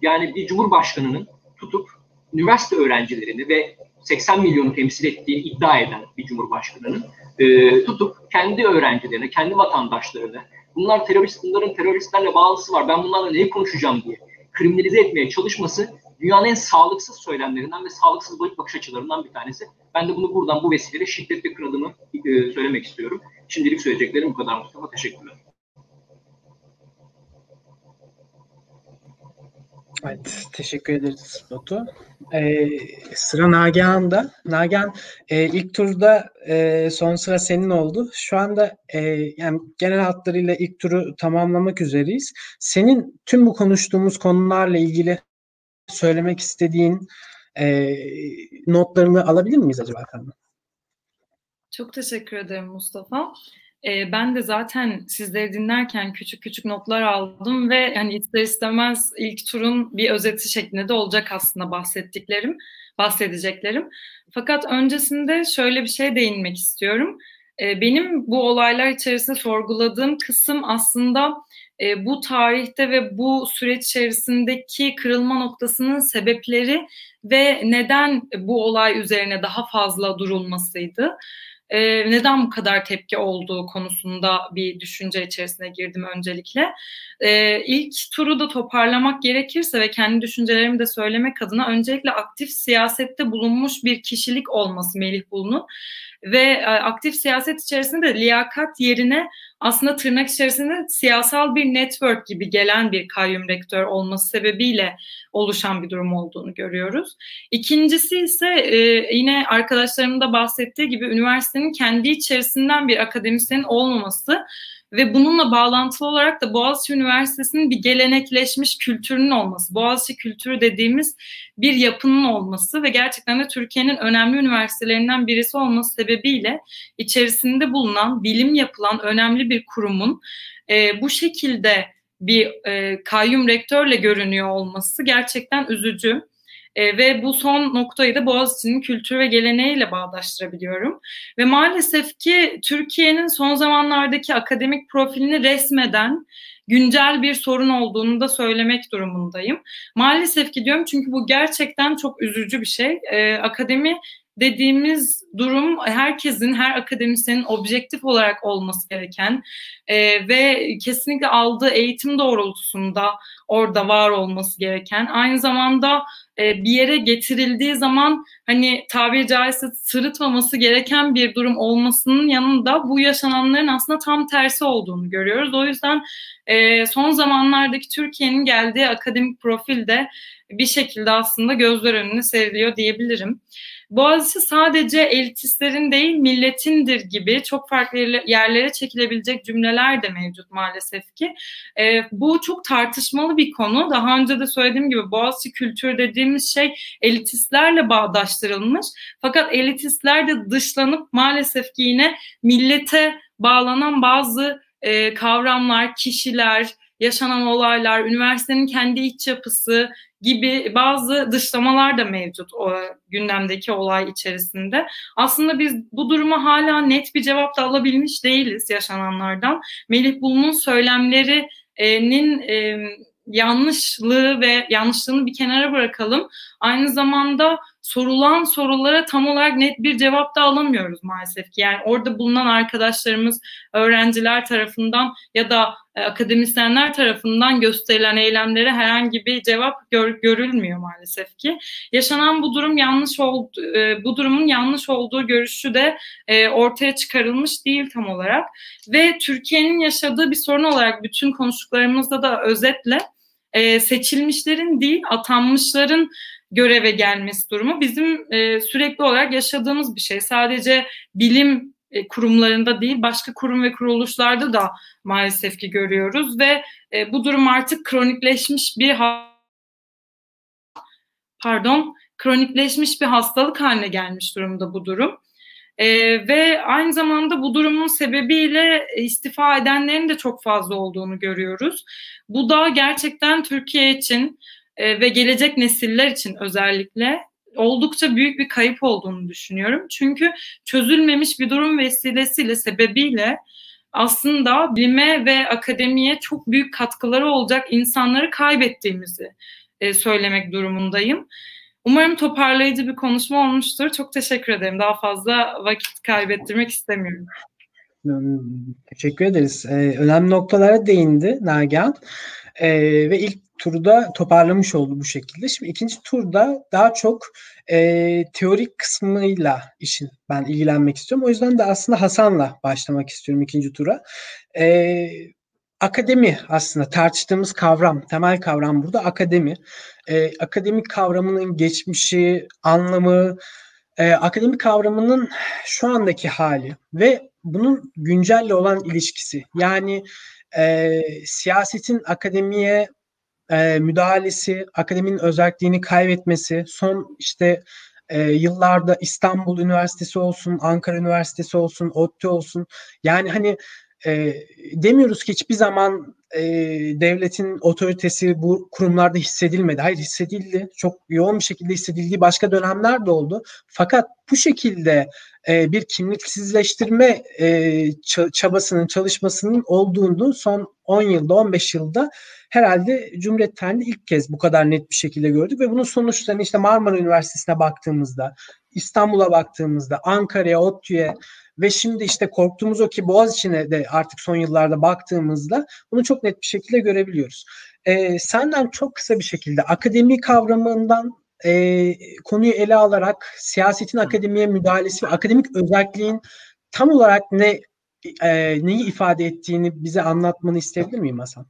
yani bir cumhurbaşkanının tutup üniversite öğrencilerini ve 80 milyonu temsil ettiğini iddia eden bir cumhurbaşkanının e, tutup kendi öğrencilerini, kendi vatandaşlarını, bunlar terörist, bunların teröristlerle bağlantısı var, ben bunlarla neyi konuşacağım diye kriminalize etmeye çalışması dünyanın en sağlıksız söylemlerinden ve sağlıksız bakış açılarından bir tanesi. Ben de bunu buradan bu vesileyle şiddetle kınadığımı e, söylemek istiyorum. Şimdilik söyleyeceklerim bu kadar Mustafa. Teşekkürler. Evet, teşekkür ederiz Batu. Ee, sıra Nagihan'da. Nagihan e, ilk turda e, son sıra senin oldu. Şu anda e, yani genel hatlarıyla ilk turu tamamlamak üzereyiz. Senin tüm bu konuştuğumuz konularla ilgili söylemek istediğin e, notlarını alabilir miyiz acaba efendim? Çok teşekkür ederim Mustafa. E, ben de zaten sizleri dinlerken küçük küçük notlar aldım ve hani ister istemez ilk turun bir özeti şeklinde de olacak aslında bahsettiklerim, bahsedeceklerim. Fakat öncesinde şöyle bir şey değinmek istiyorum. E, benim bu olaylar içerisinde sorguladığım kısım aslında e, bu tarihte ve bu süreç içerisindeki kırılma noktasının sebepleri ve neden bu olay üzerine daha fazla durulmasıydı e, neden bu kadar tepki olduğu konusunda bir düşünce içerisine girdim öncelikle. E, ilk turu da toparlamak gerekirse ve kendi düşüncelerimi de söylemek adına öncelikle aktif siyasette bulunmuş bir kişilik olması Melih Bulu'nun ve e, aktif siyaset içerisinde de liyakat yerine aslında tırnak içerisinde siyasal bir network gibi gelen bir kayyum rektör olması sebebiyle oluşan bir durum olduğunu görüyoruz. İkincisi ise e, yine arkadaşlarımın da bahsettiği gibi üniversitenin kendi içerisinden bir akademisyenin olmaması ve bununla bağlantılı olarak da Boğaziçi Üniversitesi'nin bir gelenekleşmiş kültürünün olması, Boğaziçi kültürü dediğimiz bir yapının olması ve gerçekten de Türkiye'nin önemli üniversitelerinden birisi olması sebebiyle içerisinde bulunan, bilim yapılan önemli bir kurumun e, bu şekilde bir e, kayyum rektörle görünüyor olması gerçekten üzücü. E, ve bu son noktayı da Boğaziçi'nin kültür ve geleneğiyle bağdaştırabiliyorum. Ve maalesef ki Türkiye'nin son zamanlardaki akademik profilini resmeden güncel bir sorun olduğunu da söylemek durumundayım. Maalesef ki diyorum çünkü bu gerçekten çok üzücü bir şey. E, akademi dediğimiz durum herkesin, her akademisyenin objektif olarak olması gereken e, ve kesinlikle aldığı eğitim doğrultusunda orada var olması gereken, aynı zamanda e, bir yere getirildiği zaman hani tabiri caizse sırıtmaması gereken bir durum olmasının yanında bu yaşananların aslında tam tersi olduğunu görüyoruz. O yüzden e, son zamanlardaki Türkiye'nin geldiği akademik profil de bir şekilde aslında gözler önüne seriliyor diyebilirim. Boğaziçi sadece elitistlerin değil milletindir gibi çok farklı yerlere çekilebilecek cümleler de mevcut maalesef ki. E, bu çok tartışmalı bir konu. Daha önce de söylediğim gibi Boğaziçi kültürü dediğimiz şey elitistlerle bağdaştırılmış. Fakat elitistler de dışlanıp maalesef ki yine millete bağlanan bazı e, kavramlar, kişiler, yaşanan olaylar, üniversitenin kendi iç yapısı gibi bazı dışlamalar da mevcut o gündemdeki olay içerisinde. Aslında biz bu duruma hala net bir cevap da alabilmiş değiliz yaşananlardan. Melih Bulun'un söylemlerinin yanlışlığı ve yanlışlığını bir kenara bırakalım. Aynı zamanda sorulan sorulara tam olarak net bir cevap da alamıyoruz maalesef ki. Yani orada bulunan arkadaşlarımız, öğrenciler tarafından ya da e, akademisyenler tarafından gösterilen eylemlere herhangi bir cevap gör, görülmüyor maalesef ki. Yaşanan bu durum yanlış oldu, e, bu durumun yanlış olduğu görüşü de e, ortaya çıkarılmış değil tam olarak ve Türkiye'nin yaşadığı bir sorun olarak bütün konuştuklarımızda da özetle seçilmişlerin değil atanmışların göreve gelmesi durumu bizim e, sürekli olarak yaşadığımız bir şey. Sadece bilim e, kurumlarında değil başka kurum ve kuruluşlarda da maalesef ki görüyoruz ve e, bu durum artık kronikleşmiş bir pardon kronikleşmiş bir hastalık haline gelmiş durumda bu durum. E, ve aynı zamanda bu durumun sebebiyle istifa edenlerin de çok fazla olduğunu görüyoruz. Bu da gerçekten Türkiye için e, ve gelecek nesiller için özellikle oldukça büyük bir kayıp olduğunu düşünüyorum. Çünkü çözülmemiş bir durum vesilesiyle, sebebiyle aslında bilime ve akademiye çok büyük katkıları olacak insanları kaybettiğimizi e, söylemek durumundayım. Umarım toparlayıcı bir konuşma olmuştur. Çok teşekkür ederim. Daha fazla vakit kaybettirmek istemiyorum. Teşekkür ederiz. Ee, önemli noktalara değindi Nagihan. Ee, ve ilk turda toparlamış oldu bu şekilde. Şimdi ikinci turda daha çok e, teorik kısmıyla işin ben ilgilenmek istiyorum. O yüzden de aslında Hasan'la başlamak istiyorum ikinci tura. E, akademi aslında tartıştığımız kavram, temel kavram burada akademi. E, akademik kavramının geçmişi, anlamı, e, akademik kavramının şu andaki hali ve bunun güncelle olan ilişkisi. Yani e, siyasetin akademiye e, müdahalesi, akademinin özelliğini kaybetmesi, son işte e, yıllarda İstanbul Üniversitesi olsun, Ankara Üniversitesi olsun, ODTÜ olsun. Yani hani e, demiyoruz ki hiçbir zaman e, devletin otoritesi bu kurumlarda hissedilmedi. Hayır hissedildi. Çok yoğun bir şekilde hissedildiği başka dönemler de oldu. Fakat bu şekilde e, bir kimliksizleştirme e, çabasının, çalışmasının olduğunu son 10 yılda, 15 yılda herhalde Cumhuriyet tarihinde ilk kez bu kadar net bir şekilde gördük ve bunun sonuçlarını işte Marmara Üniversitesi'ne baktığımızda, İstanbul'a baktığımızda, Ankara'ya, ODTÜ'ye ve şimdi işte korktuğumuz o ki Boğaziçi'ne de artık son yıllarda baktığımızda bunu çok net bir şekilde görebiliyoruz. Ee, senden çok kısa bir şekilde akademi kavramından e, konuyu ele alarak siyasetin akademiye müdahalesi ve akademik özelliğin tam olarak ne e, neyi ifade ettiğini bize anlatmanı isteyebilir miyim Hasan?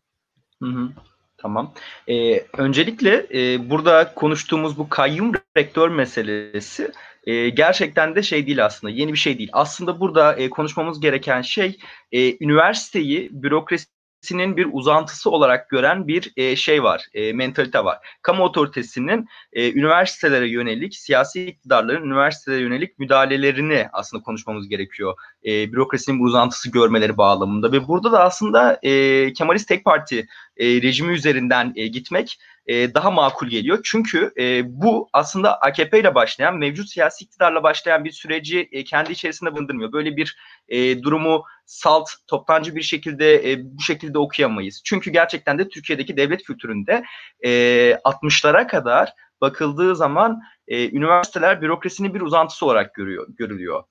Hı hı. Tamam. Ee, öncelikle e, burada konuştuğumuz bu kayyum rektör meselesi e, gerçekten de şey değil aslında. Yeni bir şey değil. Aslında burada e, konuşmamız gereken şey e, üniversiteyi bürokrasi otoritesinin bir uzantısı olarak gören bir e, şey var, e, mentalite var. Kamu otoritesinin e, üniversitelere yönelik, siyasi iktidarların üniversitelere yönelik müdahalelerini aslında konuşmamız gerekiyor. E, bürokrasinin bir uzantısı görmeleri bağlamında ve burada da aslında e, Kemalist Tek Parti e, rejimi üzerinden e, gitmek e, daha makul geliyor. Çünkü e, bu aslında AKP ile başlayan, mevcut siyasi iktidarla başlayan bir süreci e, kendi içerisinde bulundurmuyor. Böyle bir e, durumu salt, toptancı bir şekilde e, bu şekilde okuyamayız. Çünkü gerçekten de Türkiye'deki devlet kültüründe e, 60'lara kadar bakıldığı zaman e, üniversiteler bürokrasinin bir uzantısı olarak görüyor, görülüyor.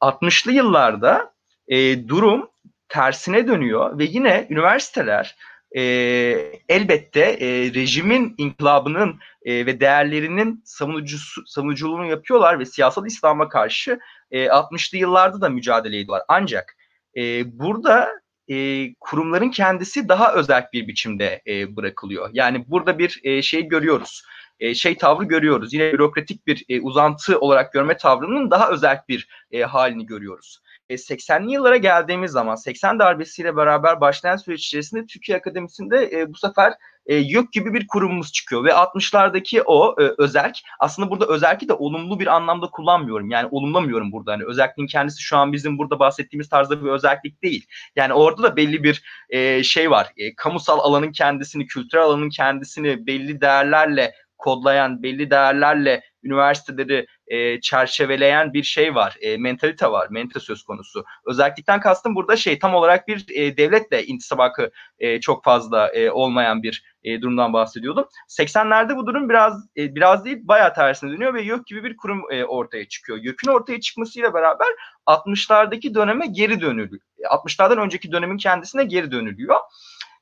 60'lı yıllarda e, durum tersine dönüyor ve yine üniversiteler e, elbette e, rejimin inkılabının e, ve değerlerinin savunucusu, savunuculuğunu yapıyorlar ve siyasal İslam'a karşı e, 60'lı yıllarda da mücadele ediyorlar. Ancak e, burada e, kurumların kendisi daha özel bir biçimde e, bırakılıyor. Yani burada bir e, şey görüyoruz. E, şey tavrı görüyoruz. Yine bürokratik bir e, uzantı olarak görme tavrının daha özel bir e, halini görüyoruz. 80'li e, yıllara geldiğimiz zaman 80 darbesiyle beraber başlayan süreç içerisinde Türkiye Akademisi'nde e, bu sefer e, YÖK gibi bir kurumumuz çıkıyor ve 60'lardaki o e, özerk aslında burada özerki de olumlu bir anlamda kullanmıyorum. Yani olumlamıyorum burada. Hani özelliğin kendisi şu an bizim burada bahsettiğimiz tarzda bir özellik değil. Yani orada da belli bir e, şey var. E, kamusal alanın kendisini, kültürel alanın kendisini belli değerlerle kodlayan, belli değerlerle üniversiteleri e, çerçeveleyen bir şey var. E, mentalite var. Mentalite söz konusu. Özellikten kastım burada şey tam olarak bir e, devletle intisabakı e, çok fazla e, olmayan bir e, durumdan bahsediyordum. 80'lerde bu durum biraz e, biraz değil bayağı tersine dönüyor ve YÖK gibi bir kurum e, ortaya çıkıyor. YÖK'ün ortaya çıkmasıyla beraber 60'lardaki döneme geri dönülüyor. 60'lardan önceki dönemin kendisine geri dönülüyor.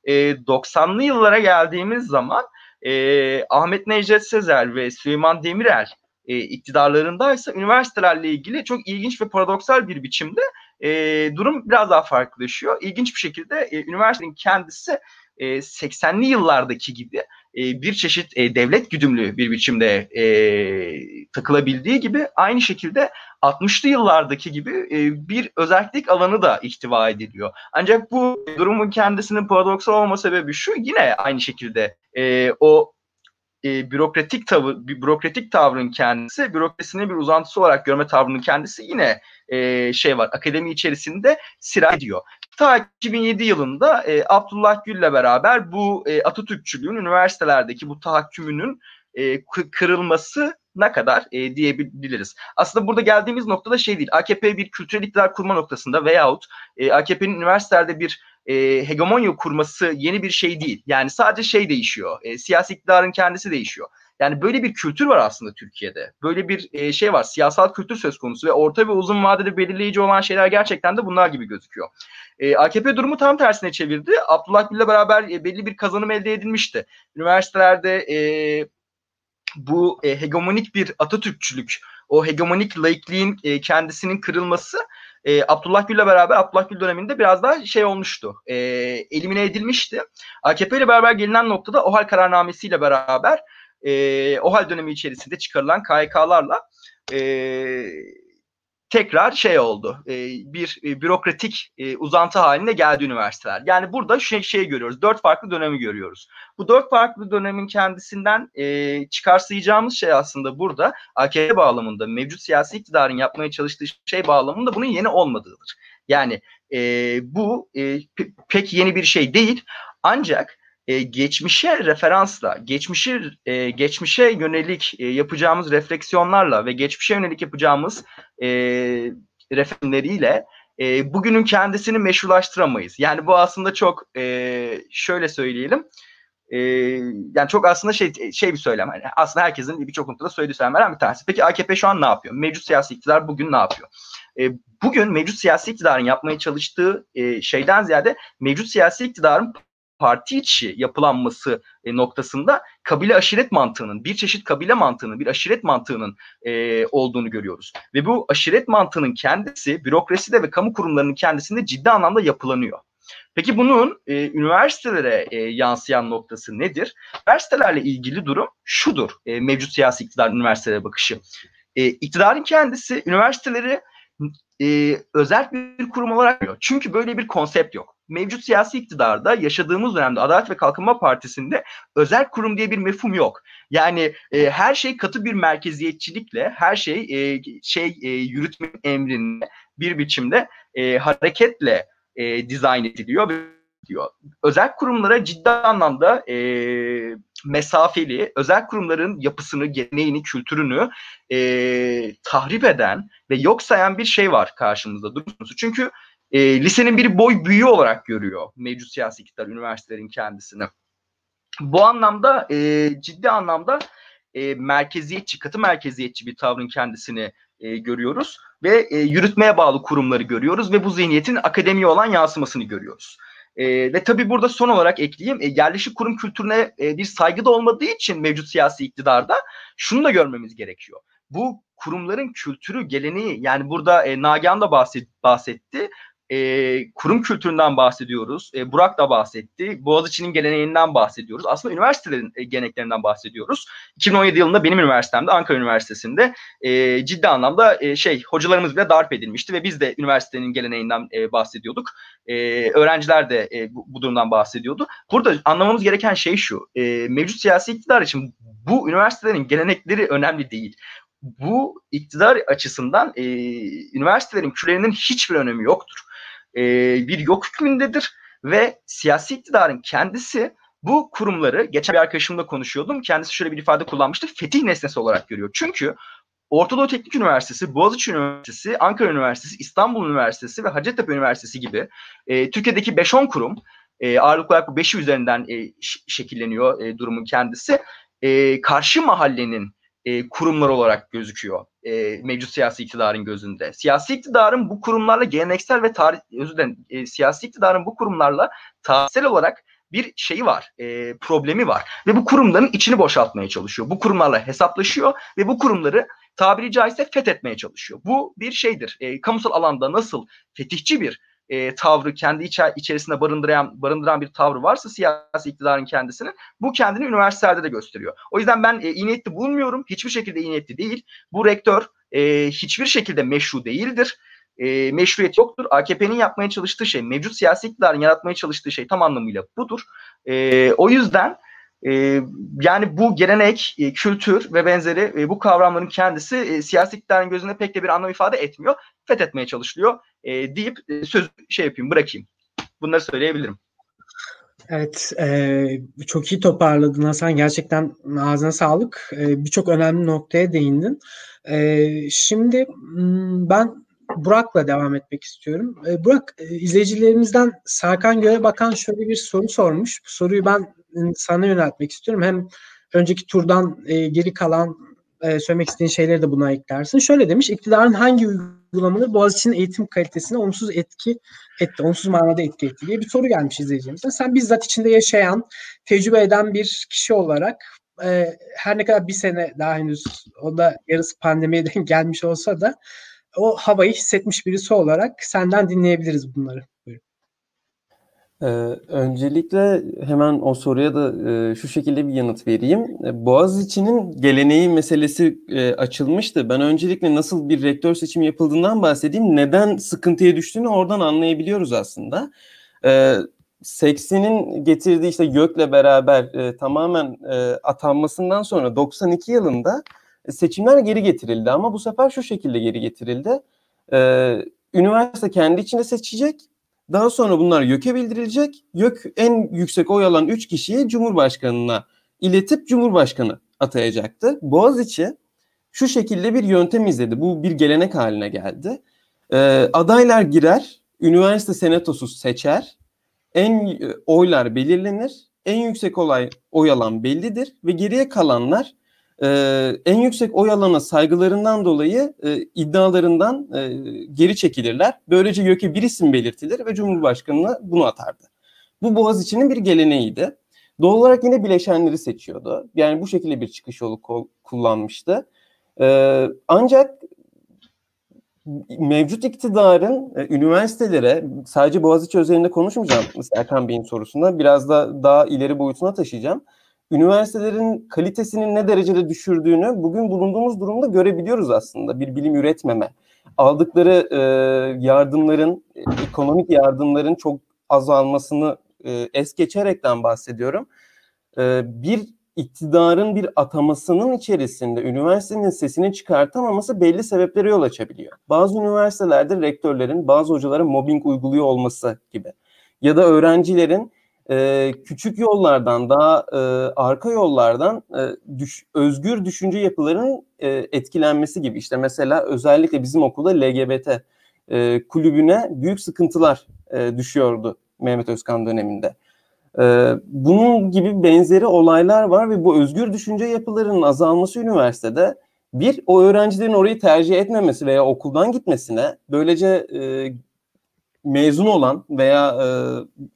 E, 90'lı yıllara geldiğimiz zaman e, Ahmet Necdet Sezer ve Süleyman Demirel e, iktidarlarındaysa üniversitelerle ilgili çok ilginç ve paradoksal bir biçimde e, durum biraz daha farklılaşıyor. İlginç bir şekilde e, üniversitenin kendisi e, 80'li yıllardaki gibi e, bir çeşit e, devlet güdümlü bir biçimde e, takılabildiği gibi aynı şekilde 60'lı yıllardaki gibi bir özellik alanı da ihtiva ediliyor. Ancak bu durumun kendisinin paradoksal olma sebebi şu yine aynı şekilde o e, bürokratik tavır, bürokratik tavrın kendisi, bürokrasinin bir uzantısı olarak görme tavrının kendisi yine e, şey var, akademi içerisinde sirayet ediyor. Ta 2007 yılında e, Abdullah Gül'le beraber bu e, Atatürkçülüğün üniversitelerdeki bu tahakkümünün e, kırılması ne kadar e, diyebiliriz. Aslında burada geldiğimiz noktada şey değil. AKP bir kültürel iktidar kurma noktasında veyahut e, AKP'nin üniversitelerde bir e, hegemonya kurması yeni bir şey değil. Yani sadece şey değişiyor. E, siyasi iktidarın kendisi değişiyor. Yani böyle bir kültür var aslında Türkiye'de. Böyle bir e, şey var. Siyasal kültür söz konusu ve orta ve uzun vadede belirleyici olan şeyler gerçekten de bunlar gibi gözüküyor. E, AKP durumu tam tersine çevirdi. Abdullah Gül'le beraber e, belli bir kazanım elde edilmişti. Üniversitelerde e, bu e, hegemonik bir Atatürkçülük, o hegemonik laikliğin e, kendisinin kırılması e, Abdullah Gül'le beraber Abdullah Gül döneminde biraz daha şey olmuştu. E, elimine edilmişti. AKP ile beraber gelinen noktada OHAL kararnamesiyle beraber e, OHAL dönemi içerisinde çıkarılan KYK'larla e, tekrar şey oldu. E, bir e, bürokratik e, uzantı haline geldi üniversiteler. Yani burada şey, şey görüyoruz. Dört farklı dönemi görüyoruz. Bu dört farklı dönemin kendisinden e, çıkarsayacağımız şey aslında burada AKP bağlamında mevcut siyasi iktidarın yapmaya çalıştığı şey bağlamında bunun yeni olmadığıdır. Yani e, bu e, pek yeni bir şey değil. Ancak e, geçmişe referansla, geçmişi e, geçmişe yönelik e, yapacağımız refleksiyonlarla ve geçmişe yönelik yapacağımız e, referansleriyle e, bugünün kendisini meşrulaştıramayız. Yani bu aslında çok e, şöyle söyleyelim. E, yani çok aslında şey şey bir söylem. Yani aslında herkesin birçok noktada söylediği söylemlerden bir tanesi. Peki AKP şu an ne yapıyor? Mevcut siyasi iktidar bugün ne yapıyor? E, bugün mevcut siyasi iktidarın yapmaya çalıştığı e, şeyden ziyade mevcut siyasi iktidarın parti içi yapılanması e, noktasında kabile aşiret mantığının, bir çeşit kabile mantığının, bir aşiret mantığının e, olduğunu görüyoruz. Ve bu aşiret mantığının kendisi bürokraside ve kamu kurumlarının kendisinde ciddi anlamda yapılanıyor. Peki bunun e, üniversitelere e, yansıyan noktası nedir? Üniversitelerle ilgili durum şudur. E, mevcut siyasi iktidar üniversitelere bakışı. E, iktidarın kendisi üniversiteleri e, özel bir kurum olarak görüyor. Çünkü böyle bir konsept yok mevcut siyasi iktidarda yaşadığımız dönemde Adalet ve Kalkınma Partisi'nde özel kurum diye bir mefhum yok. Yani e, her şey katı bir merkeziyetçilikle, her şey e, şey e, yürütme emrinde bir biçimde e, hareketle e, dizayn ediliyor diyor. Özel kurumlara ciddi anlamda e, mesafeli, özel kurumların yapısını, geleneğini, kültürünü e, tahrip eden ve yok sayan bir şey var karşımızda. Çünkü e, lisenin bir boy büyüğü olarak görüyor mevcut siyasi iktidar üniversitelerin kendisini. Bu anlamda e, ciddi anlamda e, merkeziyetçi, katı merkeziyetçi bir tavrın kendisini e, görüyoruz ve e, yürütmeye bağlı kurumları görüyoruz ve bu zihniyetin akademiye olan yansımasını görüyoruz. E, ve tabii burada son olarak ekleyeyim, e, yerleşik kurum kültürüne e, bir saygı da olmadığı için mevcut siyasi iktidarda şunu da görmemiz gerekiyor. Bu kurumların kültürü, geleneği yani burada e, Nagihan da bahset, bahsetti e, kurum kültüründen bahsediyoruz. E, Burak da bahsetti. Boğaziçi'nin geleneğinden bahsediyoruz. Aslında üniversitelerin e, geleneklerinden bahsediyoruz. 2017 yılında benim üniversitemde Ankara Üniversitesi'nde e, ciddi anlamda e, şey hocalarımız bile darp edilmişti ve biz de üniversitenin geleneğinden e, bahsediyorduk. E, öğrenciler de e, bu, bu durumdan bahsediyordu. Burada anlamamız gereken şey şu. E, mevcut siyasi iktidar için bu üniversitelerin gelenekleri önemli değil bu iktidar açısından e, üniversitelerin kürelerinin hiçbir önemi yoktur e, bir yok hükmündedir ve siyasi iktidarın kendisi bu kurumları, geçen bir arkadaşımla konuşuyordum, kendisi şöyle bir ifade kullanmıştı, fetih nesnesi olarak görüyor. Çünkü Orta Doğu Teknik Üniversitesi, Boğaziçi Üniversitesi, Ankara Üniversitesi, İstanbul Üniversitesi ve Hacettepe Üniversitesi gibi e, Türkiye'deki 5-10 kurum, e, ağırlıklı olarak bu 5'i üzerinden e, şekilleniyor e, durumun kendisi. E, karşı mahallenin e, kurumlar olarak gözüküyor e, mevcut siyasi iktidarın gözünde. Siyasi iktidarın bu kurumlarla geleneksel ve tarih, özür dilerim, e, siyasi iktidarın bu kurumlarla tarihsel olarak bir şeyi var, e, problemi var. Ve bu kurumların içini boşaltmaya çalışıyor. Bu kurumlarla hesaplaşıyor ve bu kurumları tabiri caizse fethetmeye çalışıyor. Bu bir şeydir. E, kamusal alanda nasıl fetihçi bir e, tavrı kendi içer, içerisinde barındıran barındıran bir tavrı varsa siyasi iktidarın kendisinin bu kendini üniversitelerde de gösteriyor. O yüzden ben e, iyi niyetli bulmuyorum. Hiçbir şekilde iyi niyetli değil. Bu rektör e, hiçbir şekilde meşru değildir. E, meşruiyet yoktur. AKP'nin yapmaya çalıştığı şey, mevcut siyasi iktidarın yaratmaya çalıştığı şey tam anlamıyla budur. E, o yüzden e, yani bu gelenek, e, kültür ve benzeri e, bu kavramların kendisi e, siyasi iktidarın gözünde pek de bir anlam ifade etmiyor. Fethetmeye çalışılıyor e, deyip e, söz şey yapayım, bırakayım. Bunları söyleyebilirim. Evet, e, çok iyi toparladın Hasan. Gerçekten ağzına sağlık. E, Birçok önemli noktaya değindin. E, şimdi ben Burak'la devam etmek istiyorum. E, Burak, e, izleyicilerimizden Serkan Göğe Bakan şöyle bir soru sormuş. Bu soruyu ben sana yöneltmek istiyorum. Hem önceki turdan e, geri kalan e, söylemek istediğin şeyleri de buna eklersin. Şöyle demiş, iktidarın hangi uygulamaları Boğaziçi'nin eğitim kalitesine olumsuz etki etti, olumsuz manada etki etti diye bir soru gelmiş izleyicimizden. Sen bizzat içinde yaşayan, tecrübe eden bir kişi olarak e, her ne kadar bir sene daha henüz o da yarısı pandemiye gelmiş olsa da o havayı hissetmiş birisi olarak senden dinleyebiliriz bunları. Buyurun. Ee, öncelikle hemen o soruya da e, şu şekilde bir yanıt vereyim. E, Boğaziçi'nin geleneği meselesi e, açılmıştı. Ben öncelikle nasıl bir rektör seçimi yapıldığından bahsedeyim. Neden sıkıntıya düştüğünü oradan anlayabiliyoruz aslında. E, Seksi'nin getirdiği işte YÖK'le beraber e, tamamen e, atanmasından sonra 92 yılında seçimler geri getirildi ama bu sefer şu şekilde geri getirildi. E, üniversite kendi içinde seçecek daha sonra bunlar YÖK'e bildirilecek. YÖK en yüksek oy alan 3 kişiyi Cumhurbaşkanı'na iletip Cumhurbaşkanı atayacaktı. Boğaziçi şu şekilde bir yöntem izledi. Bu bir gelenek haline geldi. Ee, adaylar girer, üniversite senatosu seçer, en oylar belirlenir, en yüksek olay oy alan bellidir ve geriye kalanlar e, en yüksek oy alana saygılarından dolayı e, iddialarından e, geri çekilirler. Böylece YÖK'e bir isim belirtilir ve Cumhurbaşkanı'na bunu atardı. Bu Boğaziçi'nin bir geleneğiydi. Doğal olarak yine bileşenleri seçiyordu. Yani bu şekilde bir çıkış yolu kullanmıştı. E, ancak mevcut iktidarın e, üniversitelere sadece Boğaziçi özelinde konuşmayacağım Erkan Bey'in sorusunda biraz da daha ileri boyutuna taşıyacağım üniversitelerin kalitesinin ne derecede düşürdüğünü bugün bulunduğumuz durumda görebiliyoruz aslında. Bir bilim üretmeme. Aldıkları e, yardımların, e, ekonomik yardımların çok azalmasını e, es geçerekten bahsediyorum. E, bir iktidarın bir atamasının içerisinde üniversitenin sesini çıkartamaması belli sebeplere yol açabiliyor. Bazı üniversitelerde rektörlerin, bazı hocaların mobbing uyguluyor olması gibi. Ya da öğrencilerin e, küçük yollardan daha e, arka yollardan e, düş, özgür düşünce yapılarının e, etkilenmesi gibi işte mesela özellikle bizim okulda LGBT e, kulübüne büyük sıkıntılar e, düşüyordu Mehmet Özkan döneminde. E, bunun gibi benzeri olaylar var ve bu özgür düşünce yapılarının azalması üniversitede bir o öğrencilerin orayı tercih etmemesi veya okuldan gitmesine böylece e, mezun olan veya e,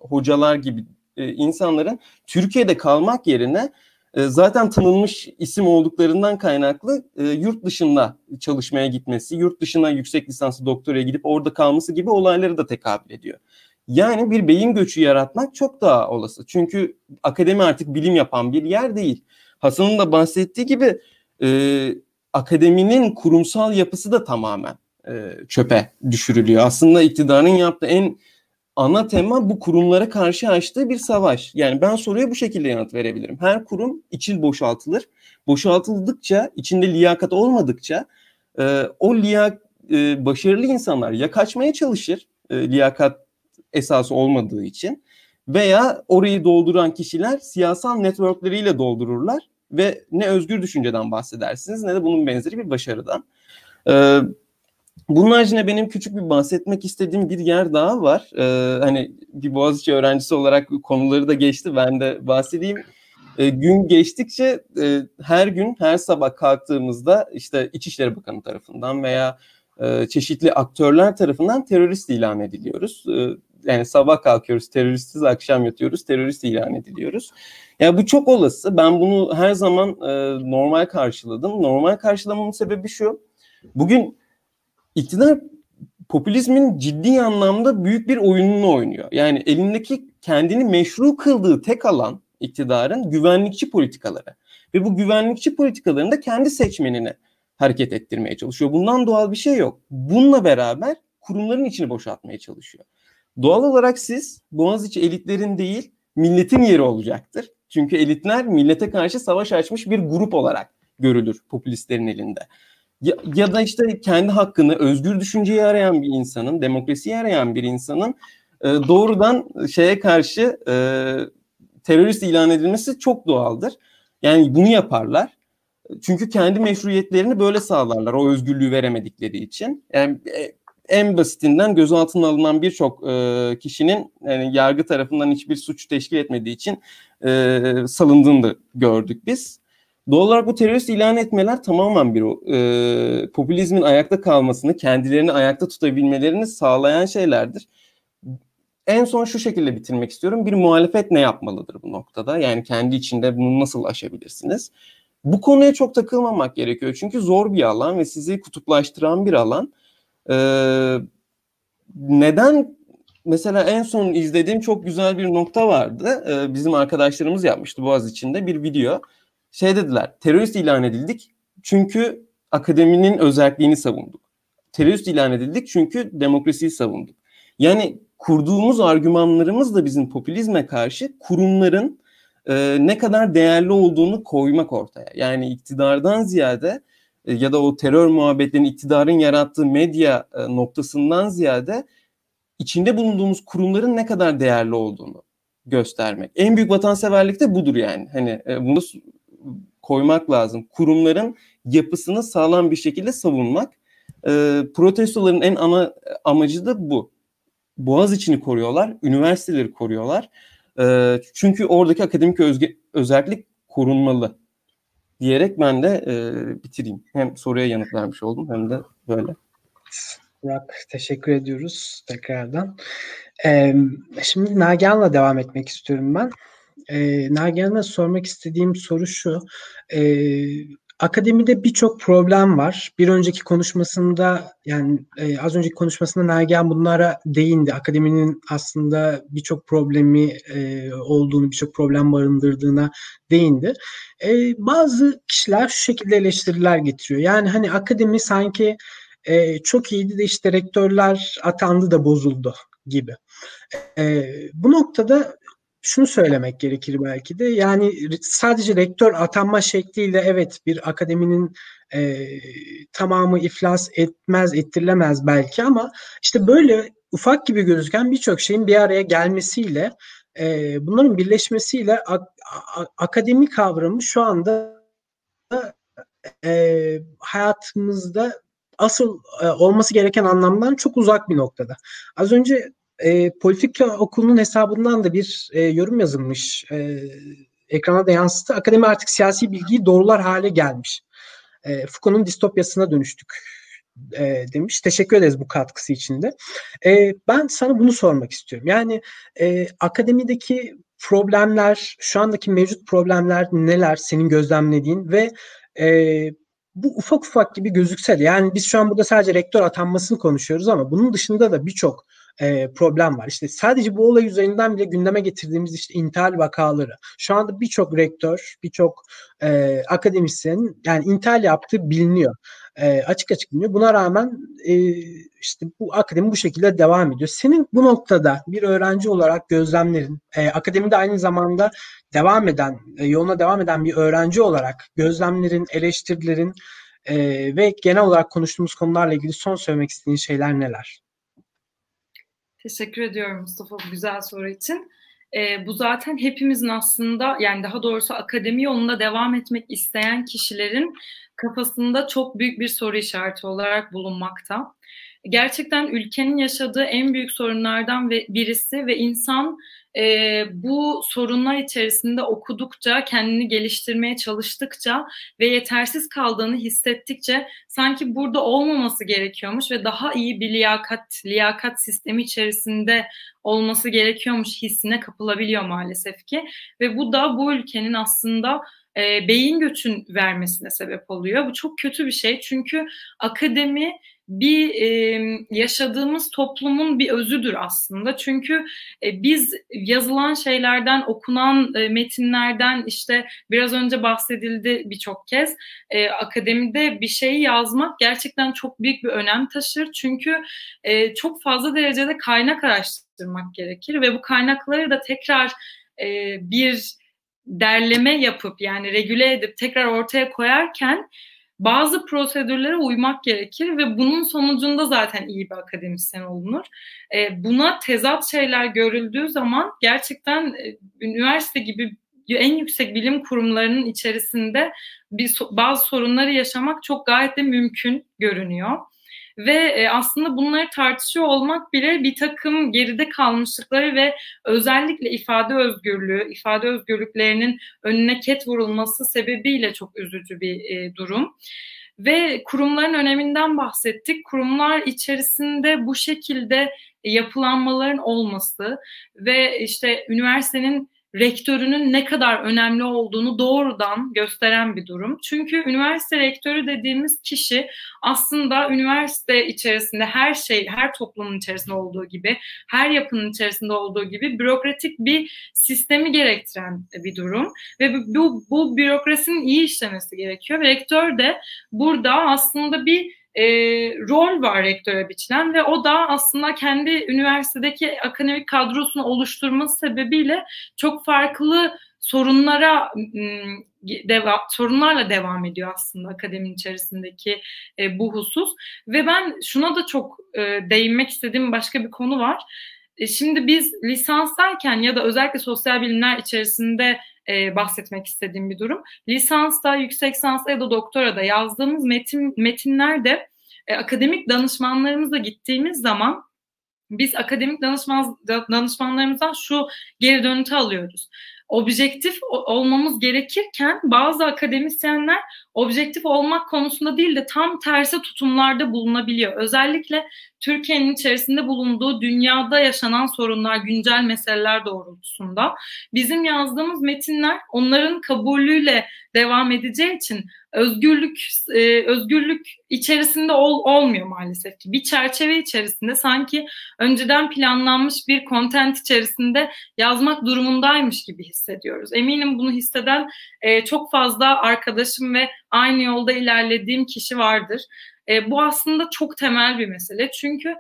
hocalar gibi e, insanların Türkiye'de kalmak yerine e, zaten tanınmış isim olduklarından kaynaklı e, yurt dışında çalışmaya gitmesi, yurt dışına yüksek lisanslı doktoraya gidip orada kalması gibi olayları da tekabül ediyor. Yani bir beyin göçü yaratmak çok daha olası. Çünkü akademi artık bilim yapan bir yer değil. Hasan'ın da bahsettiği gibi e, akademinin kurumsal yapısı da tamamen e, çöpe düşürülüyor. Aslında iktidarın yaptığı en ana tema bu kurumlara karşı açtığı bir savaş. Yani ben soruya bu şekilde yanıt verebilirim. Her kurum içil boşaltılır. Boşaltıldıkça, içinde liyakat olmadıkça e, o liyak e, başarılı insanlar ya kaçmaya çalışır e, liyakat esası olmadığı için veya orayı dolduran kişiler siyasal networkleriyle doldururlar ve ne özgür düşünceden bahsedersiniz ne de bunun benzeri bir başarıdan. Ee, bunun haricinde benim küçük bir bahsetmek istediğim bir yer daha var. Ee, hani bir Boğaziçi öğrencisi olarak konuları da geçti. Ben de bahsedeyim. Ee, gün geçtikçe e, her gün, her sabah kalktığımızda işte İçişleri Bakanı tarafından veya e, çeşitli aktörler tarafından terörist ilan ediliyoruz. E, yani sabah kalkıyoruz teröristiz, akşam yatıyoruz terörist ilan ediliyoruz. Ya yani bu çok olası. Ben bunu her zaman e, normal karşıladım. Normal karşılamamın sebebi şu. Bugün iktidar popülizmin ciddi anlamda büyük bir oyununu oynuyor. Yani elindeki kendini meşru kıldığı tek alan iktidarın güvenlikçi politikaları. Ve bu güvenlikçi politikalarında kendi seçmenini hareket ettirmeye çalışıyor. Bundan doğal bir şey yok. Bununla beraber kurumların içini boşaltmaya çalışıyor. Doğal olarak siz Boğaziçi elitlerin değil milletin yeri olacaktır. Çünkü elitler millete karşı savaş açmış bir grup olarak görülür popülistlerin elinde. Ya, ya da işte kendi hakkını özgür düşünceyi arayan bir insanın, demokrasiyi arayan bir insanın e, doğrudan şeye karşı e, terörist ilan edilmesi çok doğaldır. Yani bunu yaparlar. Çünkü kendi meşruiyetlerini böyle sağlarlar o özgürlüğü veremedikleri için. Yani e, en basitinden gözaltına alınan birçok e, kişinin yani yargı tarafından hiçbir suç teşkil etmediği için e, salındığını da gördük biz. Doğal olarak bu terörist ilan etmeler tamamen bir e, popülizmin ayakta kalmasını, kendilerini ayakta tutabilmelerini sağlayan şeylerdir. En son şu şekilde bitirmek istiyorum. Bir muhalefet ne yapmalıdır bu noktada? Yani kendi içinde bunu nasıl aşabilirsiniz? Bu konuya çok takılmamak gerekiyor. Çünkü zor bir alan ve sizi kutuplaştıran bir alan. Ee, neden mesela en son izlediğim çok güzel bir nokta vardı. Ee, bizim arkadaşlarımız yapmıştı Boğaz içinde bir video. Şey dediler, terörist ilan edildik çünkü akademinin özelliğini savunduk. Terörist ilan edildik çünkü demokrasiyi savunduk. Yani kurduğumuz argümanlarımız da bizim popülizme karşı kurumların e, ne kadar değerli olduğunu koymak ortaya. Yani iktidardan ziyade e, ya da o terör muhabbetlerinin iktidarın yarattığı medya e, noktasından ziyade içinde bulunduğumuz kurumların ne kadar değerli olduğunu göstermek. En büyük vatanseverlik de budur yani. Hani e, bunu koymak lazım. Kurumların yapısını sağlam bir şekilde savunmak. E, protestoların en ana amacı da bu. Boğaz içini koruyorlar, üniversiteleri koruyorlar. E, çünkü oradaki akademik özge, özellik korunmalı diyerek ben de e, bitireyim. Hem soruya yanıt vermiş oldum hem de böyle. Burak teşekkür ediyoruz tekrardan. Ee, şimdi Nagihan'la devam etmek istiyorum ben. Ee, Nagihan'a sormak istediğim soru şu. Ee, akademide birçok problem var. Bir önceki konuşmasında yani e, az önceki konuşmasında Nagihan bunlara değindi. Akademinin aslında birçok problemi e, olduğunu, birçok problem barındırdığına değindi. E, bazı kişiler şu şekilde eleştiriler getiriyor. Yani hani akademi sanki e, çok iyiydi de işte rektörler atandı da bozuldu gibi. E, bu noktada şunu söylemek gerekir belki de yani sadece rektör atanma şekliyle evet bir akademinin e, tamamı iflas etmez ettirilemez belki ama işte böyle ufak gibi gözüken birçok şeyin bir araya gelmesiyle e, bunların birleşmesiyle ak, akademi kavramı şu anda e, hayatımızda asıl e, olması gereken anlamdan çok uzak bir noktada. Az önce e, politika okulunun hesabından da bir e, yorum yazılmış. E, ekrana da yansıttı. Akademi artık siyasi bilgiyi doğrular hale gelmiş. E, Foucault'un distopyasına dönüştük e, demiş. Teşekkür ederiz bu katkısı için de. E, ben sana bunu sormak istiyorum. Yani e, akademideki problemler, şu andaki mevcut problemler neler senin gözlemlediğin ve e, bu ufak ufak gibi gözükse de yani biz şu an burada sadece rektör atanmasını konuşuyoruz ama bunun dışında da birçok e, problem var. İşte sadece bu olay üzerinden bile gündeme getirdiğimiz işte intihal vakaları. Şu anda birçok rektör, birçok e, akademisyen yani intihal yaptığı biliniyor. E, açık açık biliniyor. Buna rağmen e, işte bu akademi bu şekilde devam ediyor. Senin bu noktada bir öğrenci olarak gözlemlerin, e, akademide aynı zamanda devam eden, e, yoluna devam eden bir öğrenci olarak gözlemlerin, eleştirilerin e, ve genel olarak konuştuğumuz konularla ilgili son söylemek istediğin şeyler neler? Teşekkür ediyorum Mustafa bu güzel soru için. E, bu zaten hepimizin aslında yani daha doğrusu akademi yolunda devam etmek isteyen kişilerin kafasında çok büyük bir soru işareti olarak bulunmakta. Gerçekten ülkenin yaşadığı en büyük sorunlardan birisi ve insan e, bu sorunlar içerisinde okudukça, kendini geliştirmeye çalıştıkça ve yetersiz kaldığını hissettikçe sanki burada olmaması gerekiyormuş ve daha iyi bir liyakat, liyakat sistemi içerisinde olması gerekiyormuş hissine kapılabiliyor maalesef ki. Ve bu da bu ülkenin aslında e, beyin göçün vermesine sebep oluyor. Bu çok kötü bir şey çünkü akademi bir e, yaşadığımız toplumun bir özüdür aslında. Çünkü e, biz yazılan şeylerden, okunan e, metinlerden işte biraz önce bahsedildi birçok kez e, akademide bir şeyi yazmak gerçekten çok büyük bir önem taşır. Çünkü e, çok fazla derecede kaynak araştırmak gerekir ve bu kaynakları da tekrar e, bir derleme yapıp yani regüle edip tekrar ortaya koyarken bazı prosedürlere uymak gerekir ve bunun sonucunda zaten iyi bir akademisyen olunur. E, buna tezat şeyler görüldüğü zaman gerçekten e, üniversite gibi en yüksek bilim kurumlarının içerisinde bir bazı sorunları yaşamak çok gayet de mümkün görünüyor ve e, aslında bunları tartışıyor olmak bile bir takım geride kalmışlıkları ve özellikle ifade özgürlüğü, ifade özgürlüklerinin önüne ket vurulması sebebiyle çok üzücü bir e, durum. Ve kurumların öneminden bahsettik. Kurumlar içerisinde bu şekilde yapılanmaların olması ve işte üniversitenin rektörünün ne kadar önemli olduğunu doğrudan gösteren bir durum. Çünkü üniversite rektörü dediğimiz kişi aslında üniversite içerisinde her şey, her toplumun içerisinde olduğu gibi, her yapının içerisinde olduğu gibi bürokratik bir sistemi gerektiren bir durum. Ve bu, bu bürokrasinin iyi işlemesi gerekiyor. Rektör de burada aslında bir e, rol var rektöre biçilen ve o da aslında kendi üniversitedeki akademik kadrosunu oluşturması sebebiyle çok farklı sorunlara deva, sorunlarla devam ediyor aslında akademinin içerisindeki e, bu husus ve ben şuna da çok e, değinmek istediğim başka bir konu var. E, şimdi biz lisanstayken ya da özellikle sosyal bilimler içerisinde e, bahsetmek istediğim bir durum. Lisansta, yüksek lisansta ya da doktorada yazdığımız metin metinlerde e, akademik danışmanlarımızla gittiğimiz zaman biz akademik danışman danışmanlarımızdan şu geri dönütü alıyoruz objektif olmamız gerekirken bazı akademisyenler objektif olmak konusunda değil de tam tersi tutumlarda bulunabiliyor. Özellikle Türkiye'nin içerisinde bulunduğu dünyada yaşanan sorunlar, güncel meseleler doğrultusunda bizim yazdığımız metinler onların kabulüyle devam edeceği için özgürlük e, özgürlük içerisinde ol, olmuyor maalesef ki. Bir çerçeve içerisinde sanki önceden planlanmış bir content içerisinde yazmak durumundaymış gibi hissediyoruz. Eminim bunu hisseden e, çok fazla arkadaşım ve aynı yolda ilerlediğim kişi vardır. E, bu aslında çok temel bir mesele. Çünkü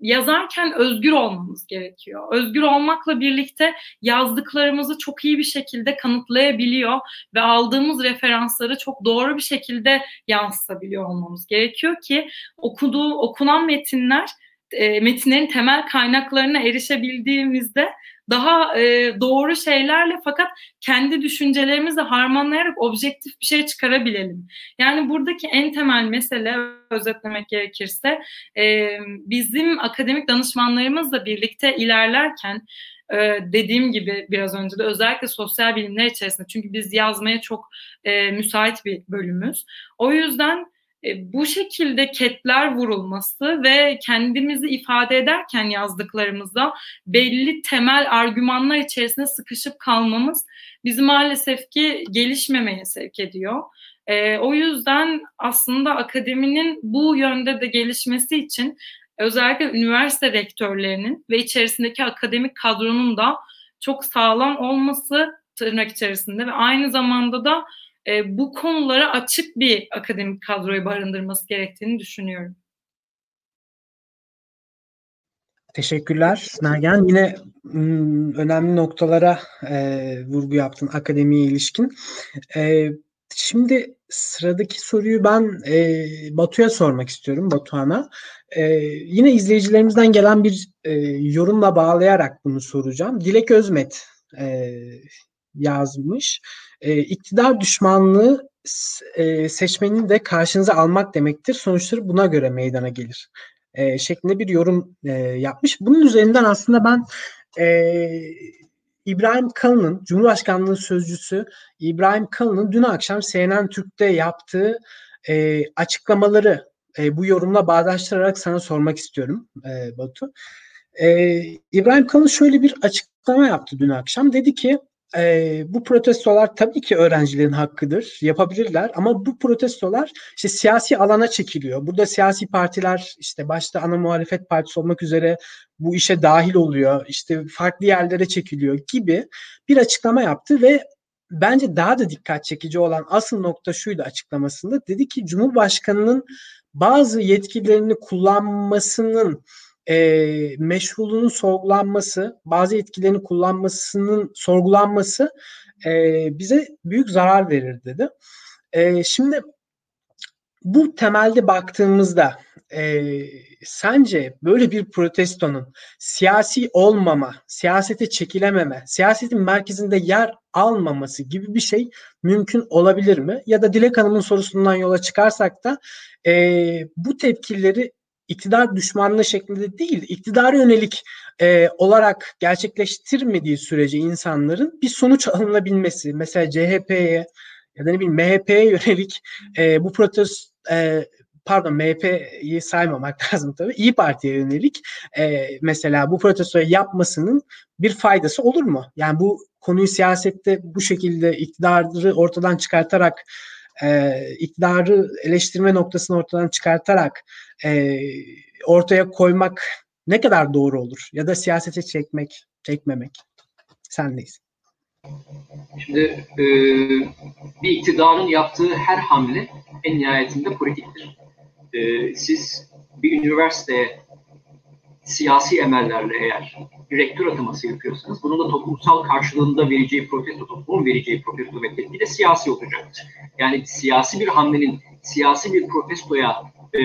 yazarken özgür olmamız gerekiyor. Özgür olmakla birlikte yazdıklarımızı çok iyi bir şekilde kanıtlayabiliyor ve aldığımız referansları çok doğru bir şekilde yansıtabiliyor olmamız gerekiyor ki okuduğu okunan metinler e, metinlerin temel kaynaklarına erişebildiğimizde daha e, doğru şeylerle fakat kendi düşüncelerimizi harmanlayarak objektif bir şey çıkarabilelim. Yani buradaki en temel mesele özetlemek gerekirse e, bizim akademik danışmanlarımızla birlikte ilerlerken e, dediğim gibi biraz önce de özellikle sosyal bilimler içerisinde çünkü biz yazmaya çok e, müsait bir bölümümüz. O yüzden bu şekilde ketler vurulması ve kendimizi ifade ederken yazdıklarımızda belli temel argümanlar içerisinde sıkışıp kalmamız bizi maalesef ki gelişmemeye sevk ediyor. E, o yüzden aslında akademinin bu yönde de gelişmesi için özellikle üniversite rektörlerinin ve içerisindeki akademik kadronun da çok sağlam olması tırnak içerisinde ve aynı zamanda da e, bu konulara açık bir akademik kadroyu barındırması gerektiğini düşünüyorum. Teşekkürler Nagihan. Yine önemli noktalara e, vurgu yaptın akademiye ilişkin. E, şimdi sıradaki soruyu ben e, Batu'ya sormak istiyorum, Batuhan'a. E, yine izleyicilerimizden gelen bir e, yorumla bağlayarak bunu soracağım. Dilek Özmet e, yazmış. E, iktidar düşmanlığı e, seçmeni de karşınıza almak demektir. Sonuçları buna göre meydana gelir. E, şeklinde bir yorum e, yapmış. Bunun üzerinden aslında ben e, İbrahim Kalın'ın, Cumhurbaşkanlığı sözcüsü İbrahim Kalın'ın dün akşam CNN Türk'te yaptığı e, açıklamaları e, bu yorumla bağdaştırarak sana sormak istiyorum e, Batu. E, İbrahim Kalın şöyle bir açıklama yaptı dün akşam. Dedi ki e, bu protestolar tabii ki öğrencilerin hakkıdır, yapabilirler ama bu protestolar işte siyasi alana çekiliyor. Burada siyasi partiler işte başta ana muhalefet partisi olmak üzere bu işe dahil oluyor, işte farklı yerlere çekiliyor gibi bir açıklama yaptı ve bence daha da dikkat çekici olan asıl nokta şuydu açıklamasında. Dedi ki Cumhurbaşkanı'nın bazı yetkilerini kullanmasının e, meşruluğunun sorgulanması, bazı etkilerini kullanmasının sorgulanması e, bize büyük zarar verir dedi. E, şimdi bu temelde baktığımızda e, sence böyle bir protestonun siyasi olmama, siyasete çekilememe, siyasetin merkezinde yer almaması gibi bir şey mümkün olabilir mi? Ya da Dilek Hanım'ın sorusundan yola çıkarsak da e, bu tepkileri iktidar düşmanlığı şeklinde değil, iktidara yönelik e, olarak gerçekleştirmediği sürece insanların bir sonuç alınabilmesi, mesela CHP'ye ya da ne bileyim MHP'ye yönelik e, bu protest e, pardon MHP'yi saymamak lazım tabii. İyi Parti'ye yönelik e, mesela bu protestoyu yapmasının bir faydası olur mu? Yani bu konuyu siyasette bu şekilde iktidarı ortadan çıkartarak e, iktidarı eleştirme noktasını ortadan çıkartarak e, ortaya koymak ne kadar doğru olur? Ya da siyasete çekmek, çekmemek. Sendeyiz. Şimdi e, bir iktidarın yaptığı her hamle en nihayetinde politiktir. E, siz bir üniversiteye siyasi emellerle eğer rektör ataması yapıyorsanız bunun da toplumsal karşılığında vereceği protesto, toplumun vereceği protesto ve tepki de siyasi olacaktır. Yani siyasi bir hamlenin siyasi bir protestoya e,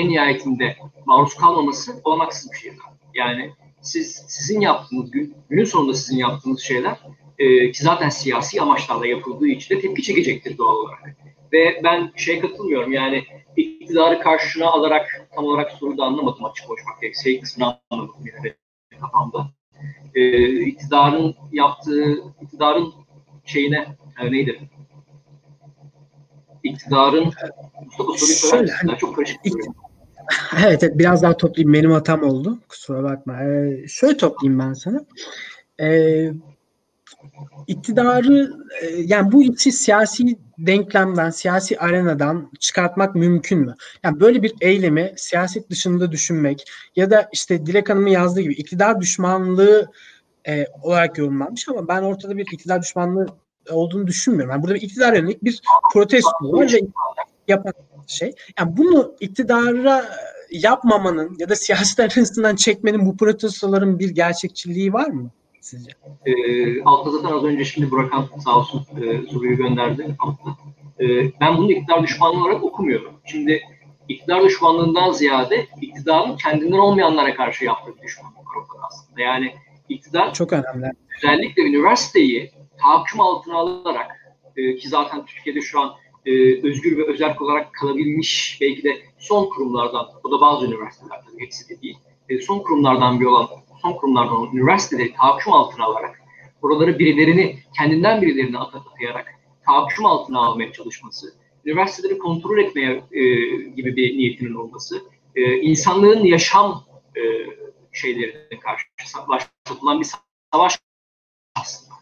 en nihayetinde maruz kalmaması olanaksız bir şey. Yani siz sizin yaptığınız gün, günün sonunda sizin yaptığınız şeyler e, ki zaten siyasi amaçlarla yapıldığı için de tepki çekecektir doğal olarak. Ve ben şey katılmıyorum yani iktidarı karşına alarak tam olarak soruyu da anlamadım açık konuşmak gerekirse. Şey kısmını anlamadım yani kafamda. Ee, iktidarın yaptığı, iktidarın şeyine yani neydi? İktidarın soruyu söyler Çok karışık. Evet, evet biraz daha toplayayım. Benim hatam oldu. Kusura bakma. Ee, şöyle toplayayım ben sana. Ee, iktidarı e, yani bu işi siyasi denklemden, siyasi arenadan çıkartmak mümkün mü? Yani böyle bir eylemi siyaset dışında düşünmek ya da işte Dilek Hanım'ın yazdığı gibi iktidar düşmanlığı e, olarak yorumlanmış ama ben ortada bir iktidar düşmanlığı olduğunu düşünmüyorum. Yani burada bir iktidar yönelik bir protesto var ve yapan şey. Yani bunu iktidara yapmamanın ya da siyaset arasından çekmenin bu protestoların bir gerçekçiliği var mı? sizce? E, altta zaten az önce şimdi Burakan sağ olsun e, soruyu gönderdi altta. E, ben bunu iktidar düşmanlığı olarak okumuyorum. Şimdi iktidar düşmanlığından ziyade iktidarın kendinden olmayanlara karşı yaptığı düşmanlık aslında. Yani iktidar çok önemli. Özellikle üniversiteyi tahakküm altına alarak e, ki zaten Türkiye'de şu an e, özgür ve özel olarak kalabilmiş belki de son kurumlardan, o da bazı üniversiteler tabii hepsi de değil, e, son kurumlardan bir olan son kurumlardan olan üniversiteleri tahakküm altına alarak oraları birilerini kendinden birilerini atayarak tahakküm altına almaya çalışması üniversiteleri kontrol etmeye e, gibi bir niyetinin olması, e, insanlığın yaşam e, şeylerine karşı başlatılan bir savaş aslında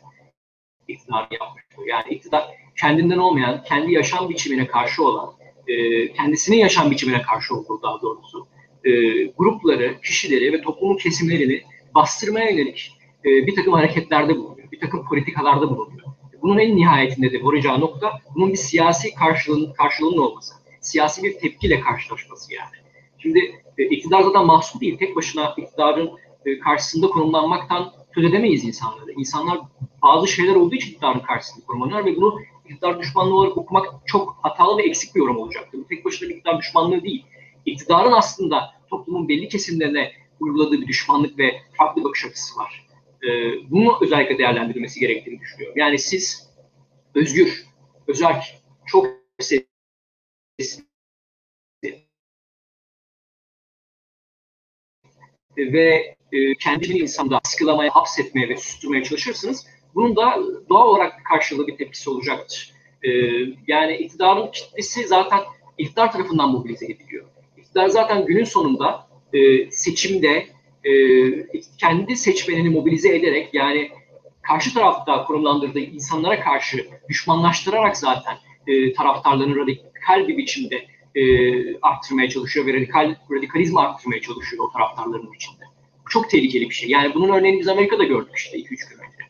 iktidar yapmış. Yani iktidar kendinden olmayan, kendi yaşam biçimine karşı olan, e, kendisinin yaşam biçimine karşı olduğu daha doğrusu e, grupları, kişileri ve toplumun kesimlerini bastırmaya yönelik e, bir takım hareketlerde bulunuyor, bir takım politikalarda bulunuyor. Bunun en nihayetinde de varacağı nokta bunun bir siyasi karşılığın, karşılığının olması. Siyasi bir tepkiyle karşılaşması yani. Şimdi e, iktidar zaten mahsul değil. Tek başına iktidarın e, karşısında konumlanmaktan söz edemeyiz insanları. İnsanlar bazı şeyler olduğu için iktidarın karşısında konumlanıyor ve bunu iktidar düşmanlığı olarak okumak çok hatalı ve eksik bir yorum olacaktır. Bu tek başına bir iktidar düşmanlığı değil. İktidarın aslında toplumun belli kesimlerine uyguladığı bir düşmanlık ve farklı bakış açısı var. Ee, bunu özellikle değerlendirilmesi gerektiğini düşünüyorum. Yani siz özgür, özel, çok sesli ve e, kendini insanda sıkılamaya, hapsetmeye ve susturmaya çalışırsınız. Bunun da doğal olarak karşılığı bir tepkisi olacaktır. E, yani iktidarın kitlesi zaten iktidar tarafından mobilize ediliyor. İktidar zaten günün sonunda e, seçimde e, kendi seçmenini mobilize ederek yani karşı tarafta konumlandırdığı insanlara karşı düşmanlaştırarak zaten e, taraftarlarını radikal bir biçimde e, arttırmaya çalışıyor ve radikal radikalizmi arttırmaya çalışıyor o taraftarların içinde. Çok tehlikeli bir şey. Yani bunun örneğini biz Amerika'da gördük işte 2-3 gün önce.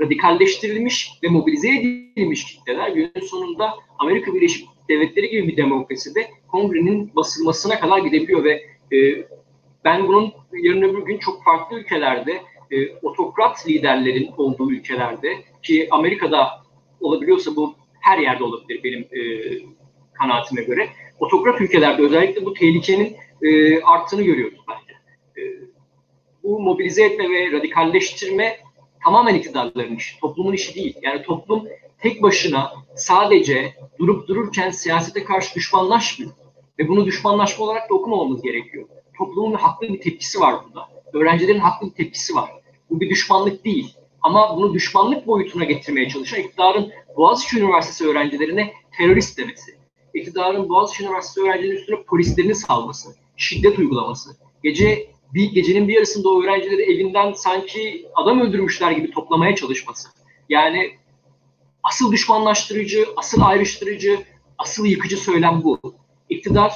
Radikalleştirilmiş ve mobilize edilmiş kitleler günün sonunda Amerika Birleşik Devletleri gibi bir demokraside kongrenin basılmasına kadar gidebiliyor ve e, ben bunun yarın öbür gün çok farklı ülkelerde e, otokrat liderlerin olduğu ülkelerde ki Amerika'da olabiliyorsa bu her yerde olabilir benim e, kanaatime göre. Otokrat ülkelerde özellikle bu tehlikenin e, arttığını görüyoruz bence. Bu mobilize etme ve radikalleştirme tamamen iktidarların işi, toplumun işi değil. Yani toplum tek başına sadece durup dururken siyasete karşı düşmanlaşmıyor. Ve bunu düşmanlaşma olarak da okumamamız gerekiyor. Toplumun haklı bir tepkisi var burada. Öğrencilerin haklı bir tepkisi var. Bu bir düşmanlık değil. Ama bunu düşmanlık boyutuna getirmeye çalışan iktidarın Boğaziçi Üniversitesi öğrencilerine terörist demesi, iktidarın Boğaziçi Üniversitesi öğrencilerinin üstüne polislerini salması, şiddet uygulaması, gece bir gecenin bir yarısında o öğrencileri evinden sanki adam öldürmüşler gibi toplamaya çalışması. Yani asıl düşmanlaştırıcı, asıl ayrıştırıcı, asıl yıkıcı söylem bu. İktidar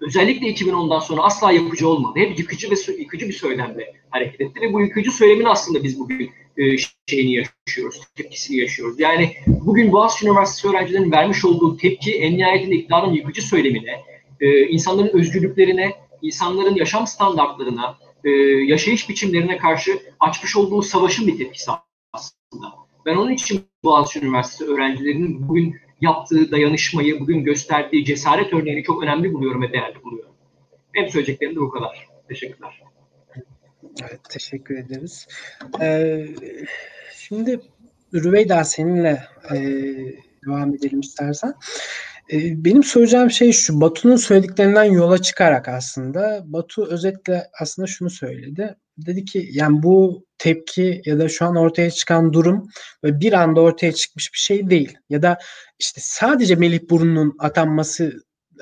özellikle 2010'dan sonra asla yapıcı olmadı. Hep yıkıcı ve yıkıcı bir söylemle hareket etti ve bu yıkıcı söylemin aslında biz bugün e, şeyini yaşıyoruz, tepkisini yaşıyoruz. Yani bugün Boğaziçi Üniversitesi öğrencilerinin vermiş olduğu tepki en nihayetinde iktidarın yıkıcı söylemine, e, insanların özgürlüklerine, insanların yaşam standartlarına, e, yaşayış biçimlerine karşı açmış olduğu savaşın bir tepkisi aslında. Ben onun için Boğaziçi Üniversitesi öğrencilerinin bugün yaptığı dayanışmayı, bugün gösterdiği cesaret örneğini çok önemli buluyorum ve değerli buluyorum. Benim söyleyeceklerim de bu kadar. Teşekkürler. Evet, teşekkür ederiz. Ee, şimdi Rüveyda seninle e, devam edelim istersen. E, benim söyleyeceğim şey şu, Batu'nun söylediklerinden yola çıkarak aslında, Batu özetle aslında şunu söyledi. Dedi ki yani bu tepki ya da şu an ortaya çıkan durum ve bir anda ortaya çıkmış bir şey değil. Ya da işte sadece Melih Burun'un atanması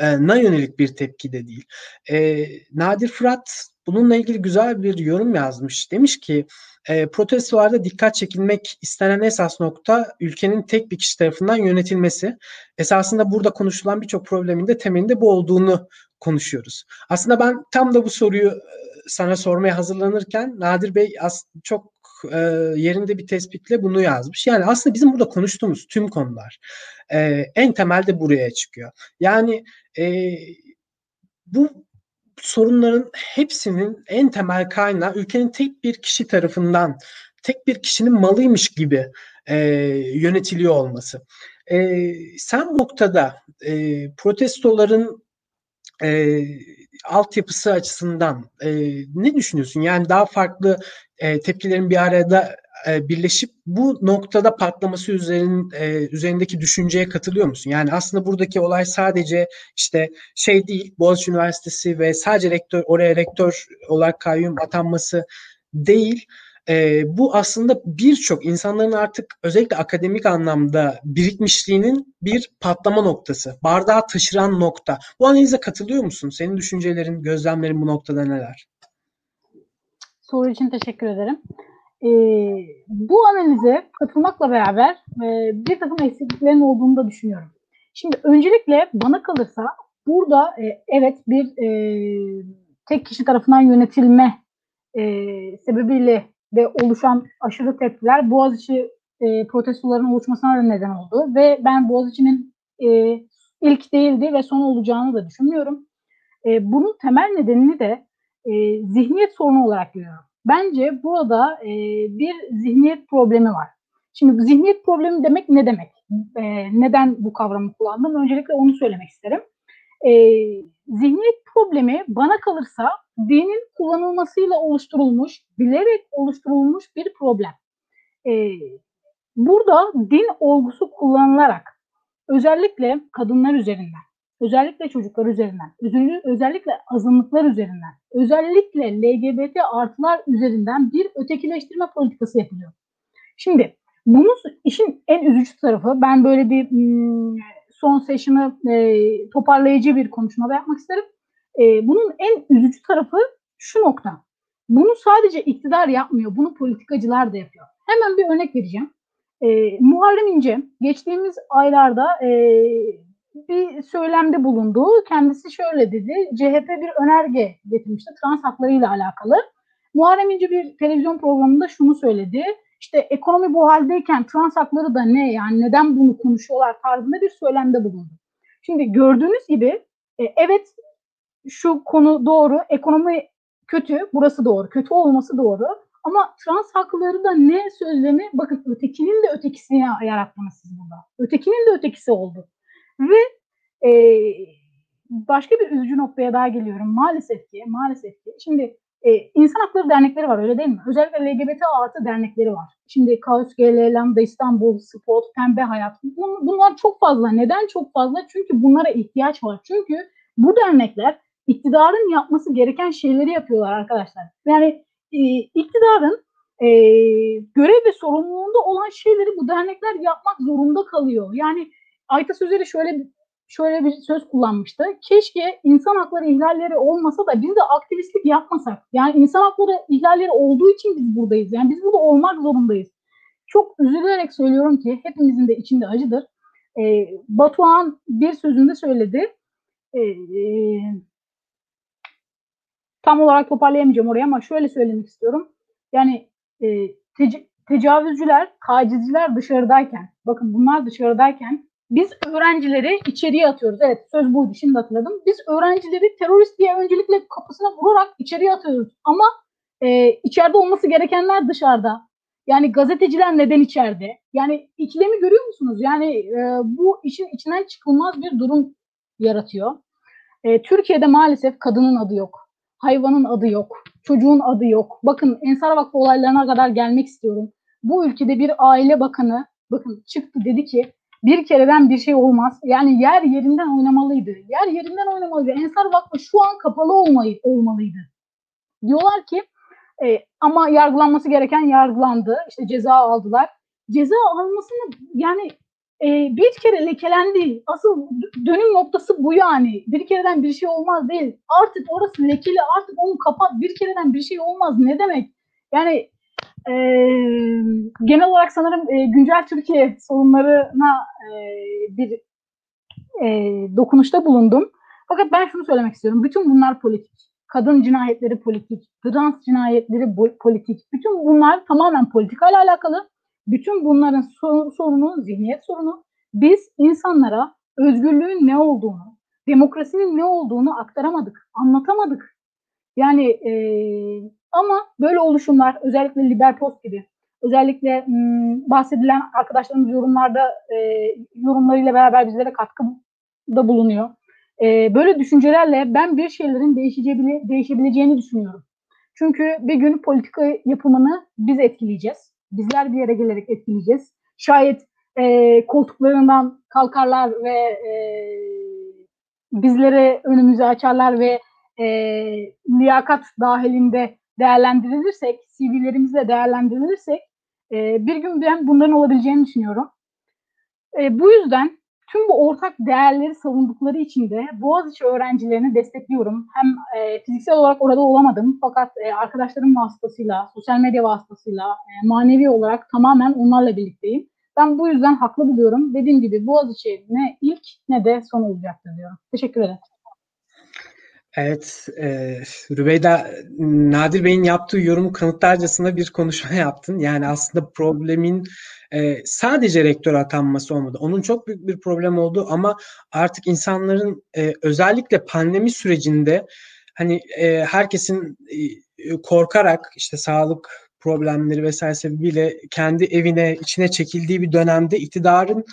na yönelik bir tepki de değil. E, Nadir Fırat bununla ilgili güzel bir yorum yazmış. Demiş ki e, protestolarda dikkat çekilmek istenen esas nokta ülkenin tek bir kişi tarafından yönetilmesi. Esasında burada konuşulan birçok problemin de temelinde bu olduğunu konuşuyoruz. Aslında ben tam da bu soruyu sana sormaya hazırlanırken Nadir Bey çok e, yerinde bir tespitle bunu yazmış. Yani aslında bizim burada konuştuğumuz tüm konular e, en temelde buraya çıkıyor. Yani e, bu sorunların hepsinin en temel kaynağı ülkenin tek bir kişi tarafından tek bir kişinin malıymış gibi e, yönetiliyor olması. E, sen bu noktada e, protestoların e, altyapısı açısından e, ne düşünüyorsun? Yani daha farklı e, tepkilerin bir arada e, birleşip bu noktada patlaması üzerin, e, üzerindeki düşünceye katılıyor musun? Yani aslında buradaki olay sadece işte şey değil, Boğaziçi Üniversitesi ve sadece rektör oraya rektör olarak kayyum atanması değil. e, bu aslında birçok insanların artık özellikle akademik anlamda birikmişliğinin bir patlama noktası. Bardağı taşıran nokta. Bu analize katılıyor musun? Senin düşüncelerin, gözlemlerin bu noktada neler? Soru için teşekkür ederim. Ee, bu analize katılmakla beraber e, bir takım eksikliklerin olduğunu da düşünüyorum. Şimdi öncelikle bana kalırsa burada e, evet bir e, tek kişi tarafından yönetilme e, sebebiyle ve oluşan aşırı tepkiler Boğaziçi e, protestoların oluşmasına da neden oldu. Ve ben Boğaziçi'nin e, ilk değildi ve son olacağını da düşünmüyorum. E, bunun temel nedenini de e, zihniyet sorunu olarak görüyorum. Bence burada e, bir zihniyet problemi var. Şimdi zihniyet problemi demek ne demek? E, neden bu kavramı kullandım? Öncelikle onu söylemek isterim. E, zihniyet problemi bana kalırsa dinin kullanılmasıyla oluşturulmuş, bilerek oluşturulmuş bir problem. E, burada din olgusu kullanılarak özellikle kadınlar üzerinden, özellikle çocuklar üzerinden, özellikle azınlıklar üzerinden, özellikle LGBT artılar üzerinden bir ötekileştirme politikası yapılıyor. Şimdi bunun işin en üzücü tarafı, ben böyle bir hmm, son session'ı e, toparlayıcı bir konuşma da yapmak isterim. E, bunun en üzücü tarafı şu nokta. Bunu sadece iktidar yapmıyor, bunu politikacılar da yapıyor. Hemen bir örnek vereceğim. E, Muharrem İnce geçtiğimiz aylarda e, bir söylemde bulundu. Kendisi şöyle dedi, CHP bir önerge getirmişti trans haklarıyla alakalı. Muharrem İnce bir televizyon programında şunu söyledi. İşte ekonomi bu haldeyken trans hakları da ne yani neden bunu konuşuyorlar tarzında bir söylemde bulundu. Şimdi gördüğünüz gibi e, evet şu konu doğru, ekonomi kötü, burası doğru, kötü olması doğru. Ama trans hakları da ne sözlemi, bakın ötekinin de ötekisini yarattınız siz burada. Ötekinin de ötekisi oldu. Ve e, başka bir üzücü noktaya daha geliyorum. Maalesef ki, maalesef ki. Şimdi e, insan hakları dernekleri var öyle değil mi? Özellikle LGBT artı dernekleri var. Şimdi Kaos GL, Lambda İstanbul, Spot, Pembe Hayat. Bunlar çok fazla. Neden çok fazla? Çünkü bunlara ihtiyaç var. Çünkü bu dernekler iktidarın yapması gereken şeyleri yapıyorlar arkadaşlar. Yani e, iktidarın e, görev ve sorumluluğunda olan şeyleri bu dernekler yapmak zorunda kalıyor. Yani Ayta Sözeri şöyle şöyle bir söz kullanmıştı. Keşke insan hakları ihlalleri olmasa da biz de aktivistlik yapmasak. Yani insan hakları ihlalleri olduğu için biz buradayız. Yani biz burada olmak zorundayız. Çok üzülerek söylüyorum ki hepimizin de içinde acıdır. Ee, Batuhan bir sözünde söyledi. Ee, e, tam olarak toparlayamayacağım oraya ama şöyle söylemek istiyorum. Yani e, tec- tecavüzcüler, tacizciler dışarıdayken, bakın bunlar dışarıdayken biz öğrencileri içeriye atıyoruz. Evet söz buydu şimdi hatırladım. Biz öğrencileri terörist diye öncelikle kapısına vurarak içeriye atıyoruz. Ama e, içeride olması gerekenler dışarıda. Yani gazeteciler neden içeride? Yani ikilemi görüyor musunuz? Yani e, bu işin içinden çıkılmaz bir durum yaratıyor. E, Türkiye'de maalesef kadının adı yok. Hayvanın adı yok. Çocuğun adı yok. Bakın Ensar Vakfı olaylarına kadar gelmek istiyorum. Bu ülkede bir aile bakanı bakın çıktı dedi ki bir kereden bir şey olmaz. Yani yer yerinden oynamalıydı. Yer yerinden oynamalıydı. Ensar Vakfı şu an kapalı olmayı, olmalıydı. Diyorlar ki e, ama yargılanması gereken yargılandı. İşte ceza aldılar. Ceza almasını yani e, bir kere lekelendi. Asıl dönüm noktası bu yani. Bir kereden bir şey olmaz değil. Artık orası lekeli artık onu kapat. Bir kereden bir şey olmaz. Ne demek? Yani e, genel olarak sanırım e, güncel Türkiye sorunlarına e, bir e, dokunuşta bulundum. Fakat ben şunu söylemek istiyorum. Bütün bunlar politik. Kadın cinayetleri politik, trans cinayetleri politik. Bütün bunlar tamamen politikayla alakalı. Bütün bunların sorunu, zihniyet sorunu. Biz insanlara özgürlüğün ne olduğunu, demokrasinin ne olduğunu aktaramadık, anlatamadık. Yani e, ama böyle oluşumlar özellikle Liber Post gibi özellikle m, bahsedilen arkadaşlarımız yorumlarda e, yorumlarıyla beraber bizlere katkıda bulunuyor. E, böyle düşüncelerle ben bir şeylerin değişeceğini, değişebileceğini düşünüyorum. Çünkü bir gün politika yapımını biz etkileyeceğiz. Bizler bir yere gelerek etkileyeceğiz. Şayet e, koltuklarından kalkarlar ve e, bizlere önümüzü açarlar ve e, liyakat dahilinde değerlendirilirsek, CV'lerimizle değerlendirilirsek e, bir gün ben bunların olabileceğini düşünüyorum. E, bu yüzden tüm bu ortak değerleri savundukları için de Boğaziçi öğrencilerini destekliyorum. Hem e, fiziksel olarak orada olamadım fakat e, arkadaşlarım vasıtasıyla, sosyal medya vasıtasıyla, e, manevi olarak tamamen onlarla birlikteyim. Ben bu yüzden haklı buluyorum. Dediğim gibi Boğaziçi ne ilk ne de son olacaktır diyorum. Teşekkür ederim. Evet, e, Rübeyda, Nadir Bey'in yaptığı yorumu kanıtlarcasına bir konuşma yaptın. Yani aslında problemin e, sadece rektör atanması olmadı. Onun çok büyük bir problem oldu ama artık insanların e, özellikle pandemi sürecinde hani e, herkesin e, korkarak işte sağlık problemleri vesaire sebebiyle kendi evine içine çekildiği bir dönemde iktidarın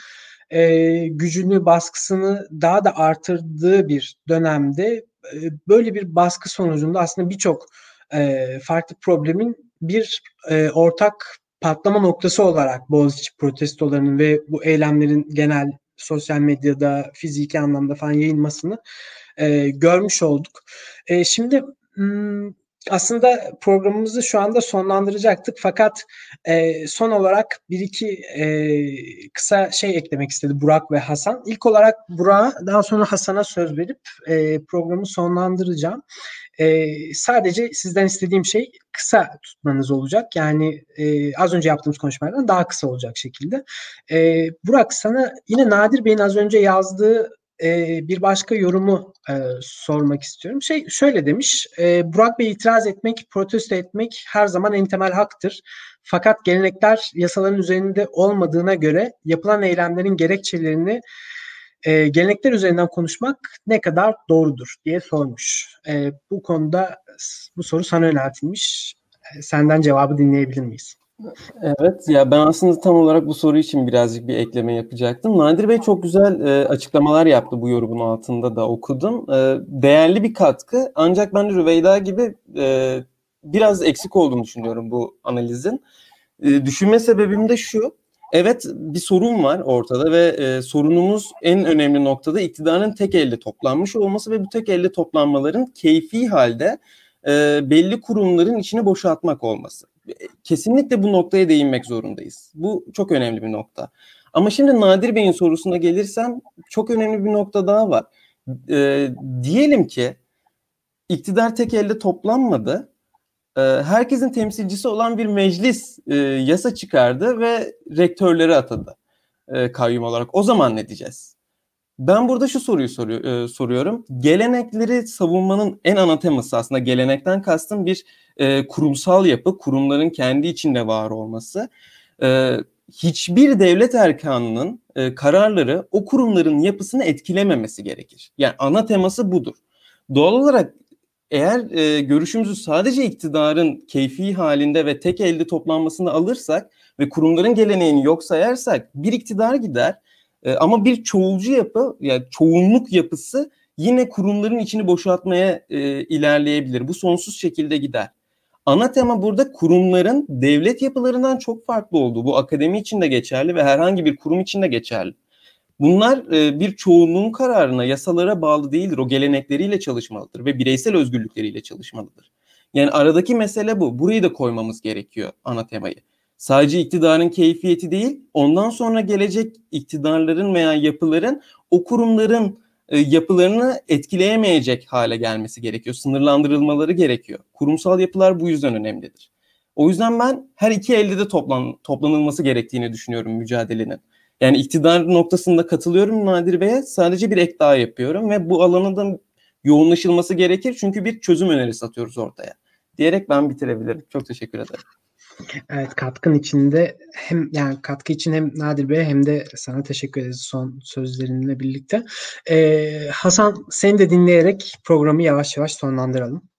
e, gücünü baskısını daha da artırdığı bir dönemde böyle bir baskı sonucunda aslında birçok e, farklı problemin bir e, ortak patlama noktası olarak Boğaziçi protestolarının ve bu eylemlerin genel sosyal medyada fiziki anlamda falan yayılmasını e, görmüş olduk. E, şimdi hmm, aslında programımızı şu anda sonlandıracaktık fakat e, son olarak bir iki e, kısa şey eklemek istedi Burak ve Hasan. İlk olarak Burak'a daha sonra Hasan'a söz verip e, programı sonlandıracağım. E, sadece sizden istediğim şey kısa tutmanız olacak. Yani e, az önce yaptığımız konuşmalardan daha kısa olacak şekilde. E, Burak sana yine Nadir Bey'in az önce yazdığı e, bir başka yorumu e, sormak istiyorum. Şey şöyle demiş, e, Burak Bey itiraz etmek, protesto etmek her zaman en temel haktır. Fakat gelenekler yasaların üzerinde olmadığına göre yapılan eylemlerin gerekçelerini e, gelenekler üzerinden konuşmak ne kadar doğrudur diye sormuş. E, bu konuda bu soru sana yöneltilmiş. E, senden cevabı dinleyebilir miyiz? Evet ya ben aslında tam olarak bu soru için birazcık bir ekleme yapacaktım. Nadir Bey çok güzel e, açıklamalar yaptı bu yorumun altında da okudum. E, değerli bir katkı ancak ben de Rüveyda gibi e, biraz eksik olduğunu düşünüyorum bu analizin. E, düşünme sebebim de şu. Evet bir sorun var ortada ve e, sorunumuz en önemli noktada iktidarın tek elde toplanmış olması ve bu tek elde toplanmaların keyfi halde e, belli kurumların içini boşaltmak olması kesinlikle bu noktaya değinmek zorundayız. Bu çok önemli bir nokta. Ama şimdi Nadir Bey'in sorusuna gelirsem çok önemli bir nokta daha var. E, diyelim ki iktidar tek elde toplanmadı. E, herkesin temsilcisi olan bir meclis e, yasa çıkardı ve rektörleri atadı e, kayyum olarak. O zaman ne diyeceğiz? Ben burada şu soruyu soruyor, e, soruyorum. Gelenekleri savunmanın en ana teması aslında gelenekten kastım bir e, kurumsal yapı, kurumların kendi içinde var olması. E, hiçbir devlet erkanının e, kararları o kurumların yapısını etkilememesi gerekir. Yani ana teması budur. Doğal olarak eğer e, görüşümüzü sadece iktidarın keyfi halinde ve tek elde toplanmasını alırsak ve kurumların geleneğini yok sayarsak bir iktidar gider e, ama bir çoğulcu yapı yani çoğunluk yapısı yine kurumların içini boşaltmaya e, ilerleyebilir. Bu sonsuz şekilde gider. Ana tema burada kurumların devlet yapılarından çok farklı olduğu. Bu akademi için de geçerli ve herhangi bir kurum için de geçerli. Bunlar e, bir çoğunluğun kararına, yasalara bağlı değildir. O gelenekleriyle çalışmalıdır ve bireysel özgürlükleriyle çalışmalıdır. Yani aradaki mesele bu. Burayı da koymamız gerekiyor ana temayı. Sadece iktidarın keyfiyeti değil, ondan sonra gelecek iktidarların veya yapıların o kurumların yapılarını etkileyemeyecek hale gelmesi gerekiyor. Sınırlandırılmaları gerekiyor. Kurumsal yapılar bu yüzden önemlidir. O yüzden ben her iki elde de toplan, toplanılması gerektiğini düşünüyorum mücadelenin. Yani iktidar noktasında katılıyorum Nadir Bey'e sadece bir ek daha yapıyorum ve bu alanın da yoğunlaşılması gerekir çünkü bir çözüm önerisi atıyoruz ortaya. Diyerek ben bitirebilirim. Çok teşekkür ederim. Evet katkın içinde hem yani katkı için hem Nadir Bey hem de sana teşekkür ederiz son sözlerinle birlikte. Ee, Hasan seni de dinleyerek programı yavaş yavaş sonlandıralım.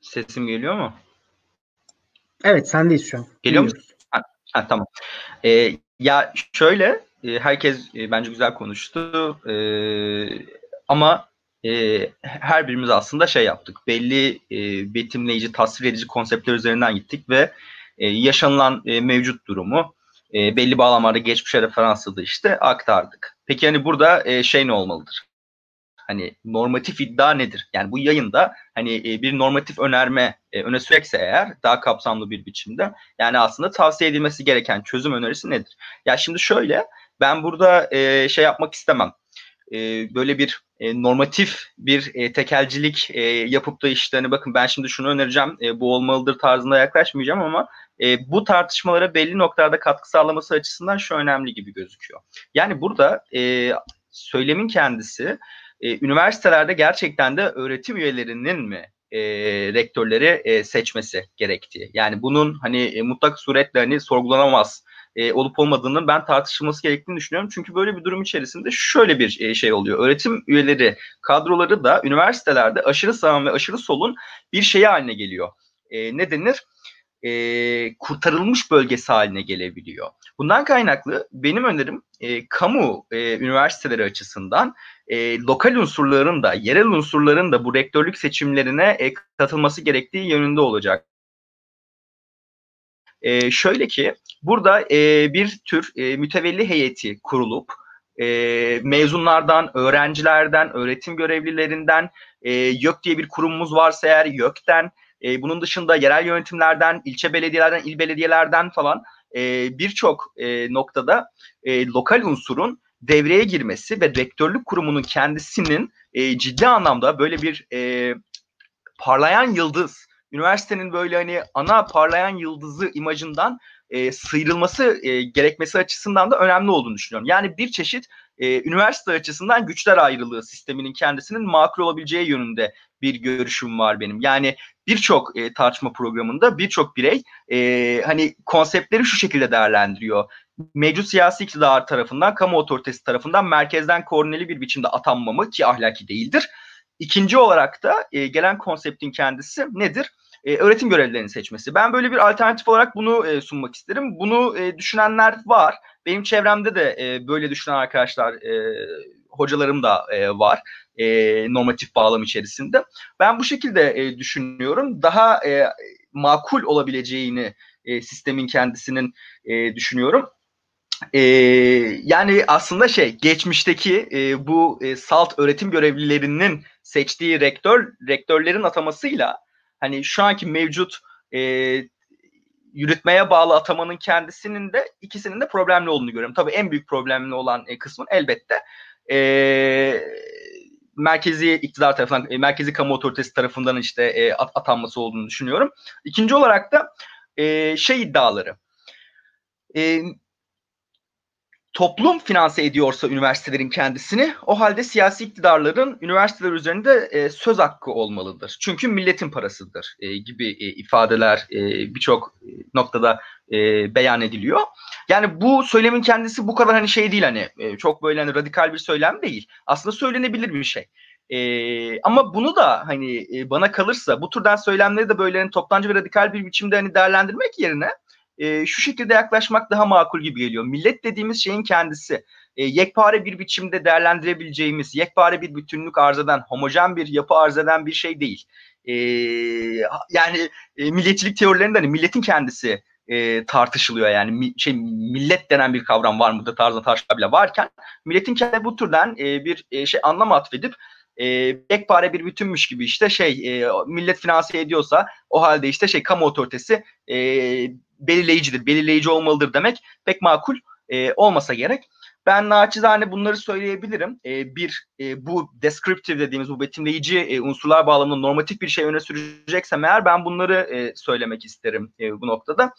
Sesim geliyor mu? Evet sendeyiz şu an. Geliyor mu? Ha, ha, tamam. Ee, ya şöyle e, herkes e, bence güzel konuştu. E, ama e, her birimiz aslında şey yaptık. Belli e, betimleyici, tasvir edici konseptler üzerinden gittik ve e, yaşanılan e, mevcut durumu e, belli bağlamlarda geçmişe referanslı işte aktardık. Peki hani burada e, şey ne olmalıdır? Hani normatif iddia nedir? Yani bu yayında hani e, bir normatif önerme e, öne sürekse eğer daha kapsamlı bir biçimde yani aslında tavsiye edilmesi gereken çözüm önerisi nedir? Ya şimdi şöyle ben burada e, şey yapmak istemem. E, böyle bir e, normatif bir e, tekelcilik yapıp da işte hani bakın ben şimdi şunu önereceğim bu olmalıdır tarzında yaklaşmayacağım ama bu tartışmalara belli noktalarda katkı sağlaması açısından şu önemli gibi gözüküyor. Yani burada söylemin kendisi üniversitelerde gerçekten de öğretim üyelerinin mi e, rektörleri e, seçmesi gerektiği. Yani bunun hani e, mutlak suretle hani sorgulanamaz e, olup olmadığının ben tartışılması gerektiğini düşünüyorum. Çünkü böyle bir durum içerisinde şöyle bir e, şey oluyor. Öğretim üyeleri, kadroları da üniversitelerde aşırı sağın ve aşırı solun bir şeyi haline geliyor. E, ne denir? E, kurtarılmış bölgesi haline gelebiliyor. Bundan kaynaklı benim önerim e, kamu e, üniversiteleri açısından e, lokal unsurların da, yerel unsurların da bu rektörlük seçimlerine e, katılması gerektiği yönünde olacak. E, şöyle ki burada e, bir tür e, mütevelli heyeti kurulup e, mezunlardan, öğrencilerden, öğretim görevlilerinden, e, YÖK diye bir kurumumuz varsa eğer YÖK'ten, e, bunun dışında yerel yönetimlerden, ilçe belediyelerden, il belediyelerden falan e, birçok e, noktada e, lokal unsurun devreye girmesi ve rektörlük kurumunun kendisinin e, ciddi anlamda böyle bir e, parlayan yıldız, üniversitenin böyle hani ana parlayan yıldızı imajından e, sıyrılması e, gerekmesi açısından da önemli olduğunu düşünüyorum. Yani bir çeşit e, üniversite açısından güçler ayrılığı sisteminin kendisinin makul olabileceği yönünde bir görüşüm var benim. Yani birçok e, tartışma programında birçok birey e, hani konseptleri şu şekilde değerlendiriyor. Mevcut siyasi iktidar tarafından, kamu otoritesi tarafından merkezden koordineli bir biçimde atanmamı ki ahlaki değildir. İkinci olarak da e, gelen konseptin kendisi nedir? E, öğretim görevlilerini seçmesi. Ben böyle bir alternatif olarak bunu e, sunmak isterim. Bunu e, düşünenler var. Benim çevremde de e, böyle düşünen arkadaşlar, e, hocalarım da e, var e, normatif bağlam içerisinde. Ben bu şekilde e, düşünüyorum. Daha e, makul olabileceğini e, sistemin kendisinin e, düşünüyorum. E, yani aslında şey geçmişteki e, bu e, salt öğretim görevlilerinin seçtiği rektör rektörlerin atamasıyla hani şu anki mevcut e, yürütmeye bağlı atamanın kendisinin de ikisinin de problemli olduğunu görüyorum. Tabii en büyük problemli olan e, kısmın elbette e, merkezi iktidar tarafından, e, merkezi kamu otoritesi tarafından işte e, at, atanması olduğunu düşünüyorum. İkinci olarak da e, şey iddiaları. E, toplum finanse ediyorsa üniversitelerin kendisini o halde siyasi iktidarların üniversiteler üzerinde e, söz hakkı olmalıdır. Çünkü milletin parasıdır e, gibi e, ifadeler e, birçok noktada e, beyan ediliyor. Yani bu söylemin kendisi bu kadar hani şey değil hani e, çok böyle hani radikal bir söylem değil. Aslında söylenebilir bir şey. E, ama bunu da hani e, bana kalırsa bu türden söylemleri de böyle hani, toptancı ve radikal bir biçimde hani değerlendirmek yerine e, şu şekilde yaklaşmak daha makul gibi geliyor. Millet dediğimiz şeyin kendisi e, yekpare bir biçimde değerlendirebileceğimiz, yekpare bir bütünlük arz eden, homojen bir yapı arz eden bir şey değil. E, yani e, milliyetçilik teorilerinde hani milletin kendisi e, tartışılıyor yani mi, şey millet denen bir kavram var mıdır tarzında tartışma bile varken milletin kendi bu türden e, bir e, şey anlam atfedip e, yekpare bir bütünmüş gibi işte şey e, millet finanse ediyorsa o halde işte şey kamu otoritesi e, belirleyicidir, belirleyici olmalıdır demek pek makul e, olmasa gerek. Ben naçizane bunları söyleyebilirim. E, bir, e, bu descriptive dediğimiz bu betimleyici e, unsurlar bağlamında normatif bir şey öne süreceksem eğer ben bunları e, söylemek isterim e, bu noktada.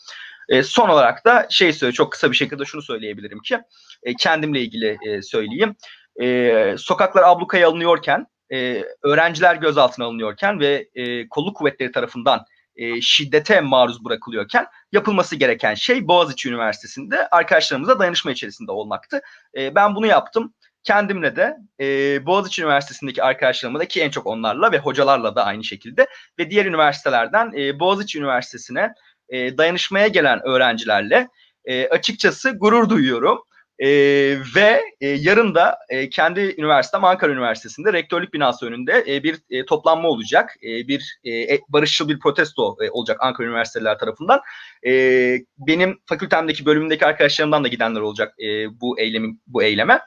E, son olarak da şey söyle çok kısa bir şekilde şunu söyleyebilirim ki e, kendimle ilgili e, söyleyeyim. E, sokaklar ablukaya alınıyorken, e, öğrenciler gözaltına alınıyorken ve e, kolluk kuvvetleri tarafından e, şiddete maruz bırakılıyorken yapılması gereken şey Boğaziçi Üniversitesi'nde arkadaşlarımızla dayanışma içerisinde olmaktı. E, ben bunu yaptım. Kendimle de e, Boğaziçi Üniversitesi'ndeki arkadaşlarımla da ki en çok onlarla ve hocalarla da aynı şekilde ve diğer üniversitelerden e, Boğaziçi Üniversitesi'ne e, dayanışmaya gelen öğrencilerle e, açıkçası gurur duyuyorum. E, ve e, yarın da e, kendi üniversitem Ankara Üniversitesi'nde rektörlük binası önünde e, bir e, toplanma olacak. E, bir e, e barışçıl bir protesto e, olacak Ankara Üniversiteler tarafından. E, benim fakültemdeki bölümündeki arkadaşlarımdan da gidenler olacak e, bu eylemin bu eyleme.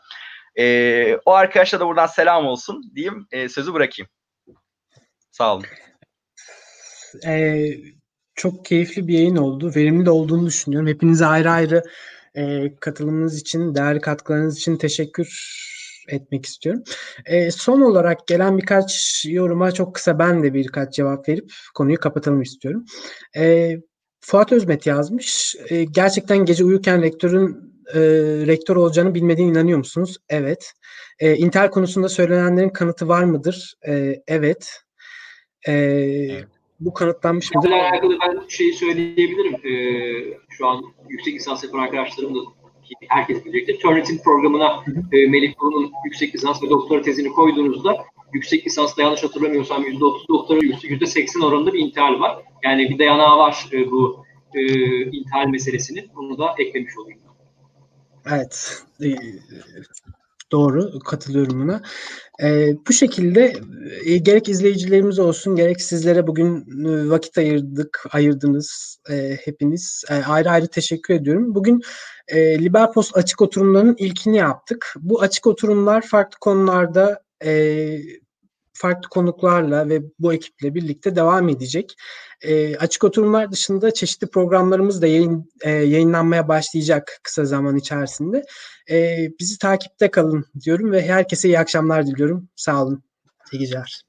E, o arkadaşa da buradan selam olsun diyeyim. E, sözü bırakayım. Sağ olun. E, çok keyifli bir yayın oldu. Verimli de olduğunu düşünüyorum. Hepinize ayrı ayrı e, katılımınız için, değerli katkılarınız için teşekkür etmek istiyorum. E, son olarak gelen birkaç yoruma çok kısa ben de birkaç cevap verip konuyu kapatalım istiyorum. E, Fuat Özmet yazmış. E, gerçekten gece uyurken rektörün e, rektör olacağını bilmediğine inanıyor musunuz? Evet. E, Intel konusunda söylenenlerin kanıtı var mıdır? E, evet. E, evet. Bu kanıtlanmış mıdır? Bunlarla alakalı ben şeyi söyleyebilirim. Ee, şu an yüksek lisans yapan arkadaşlarım da herkes bilecektir. Turnitin programına e, Melih Kurum'un yüksek lisans ve doktora tezini koyduğunuzda yüksek lisansta yanlış hatırlamıyorsam %30 doktora %80 oranında bir intihal var. Yani bir dayanağı var e, bu e, intihal meselesinin. Onu da eklemiş olayım. Evet. Doğru. Katılıyorum buna. E, bu şekilde e, gerek izleyicilerimiz olsun gerek sizlere bugün e, vakit ayırdık, ayırdınız e, hepiniz. E, ayrı ayrı teşekkür ediyorum. Bugün e, Liberpost açık oturumlarının ilkini yaptık. Bu açık oturumlar farklı konularda e, farklı konuklarla ve bu ekiple birlikte devam edecek. E, açık oturumlar dışında çeşitli programlarımız da yayın, e, yayınlanmaya başlayacak kısa zaman içerisinde. E, bizi takipte kalın diyorum ve herkese iyi akşamlar diliyorum. Sağ olun. İyi geceler.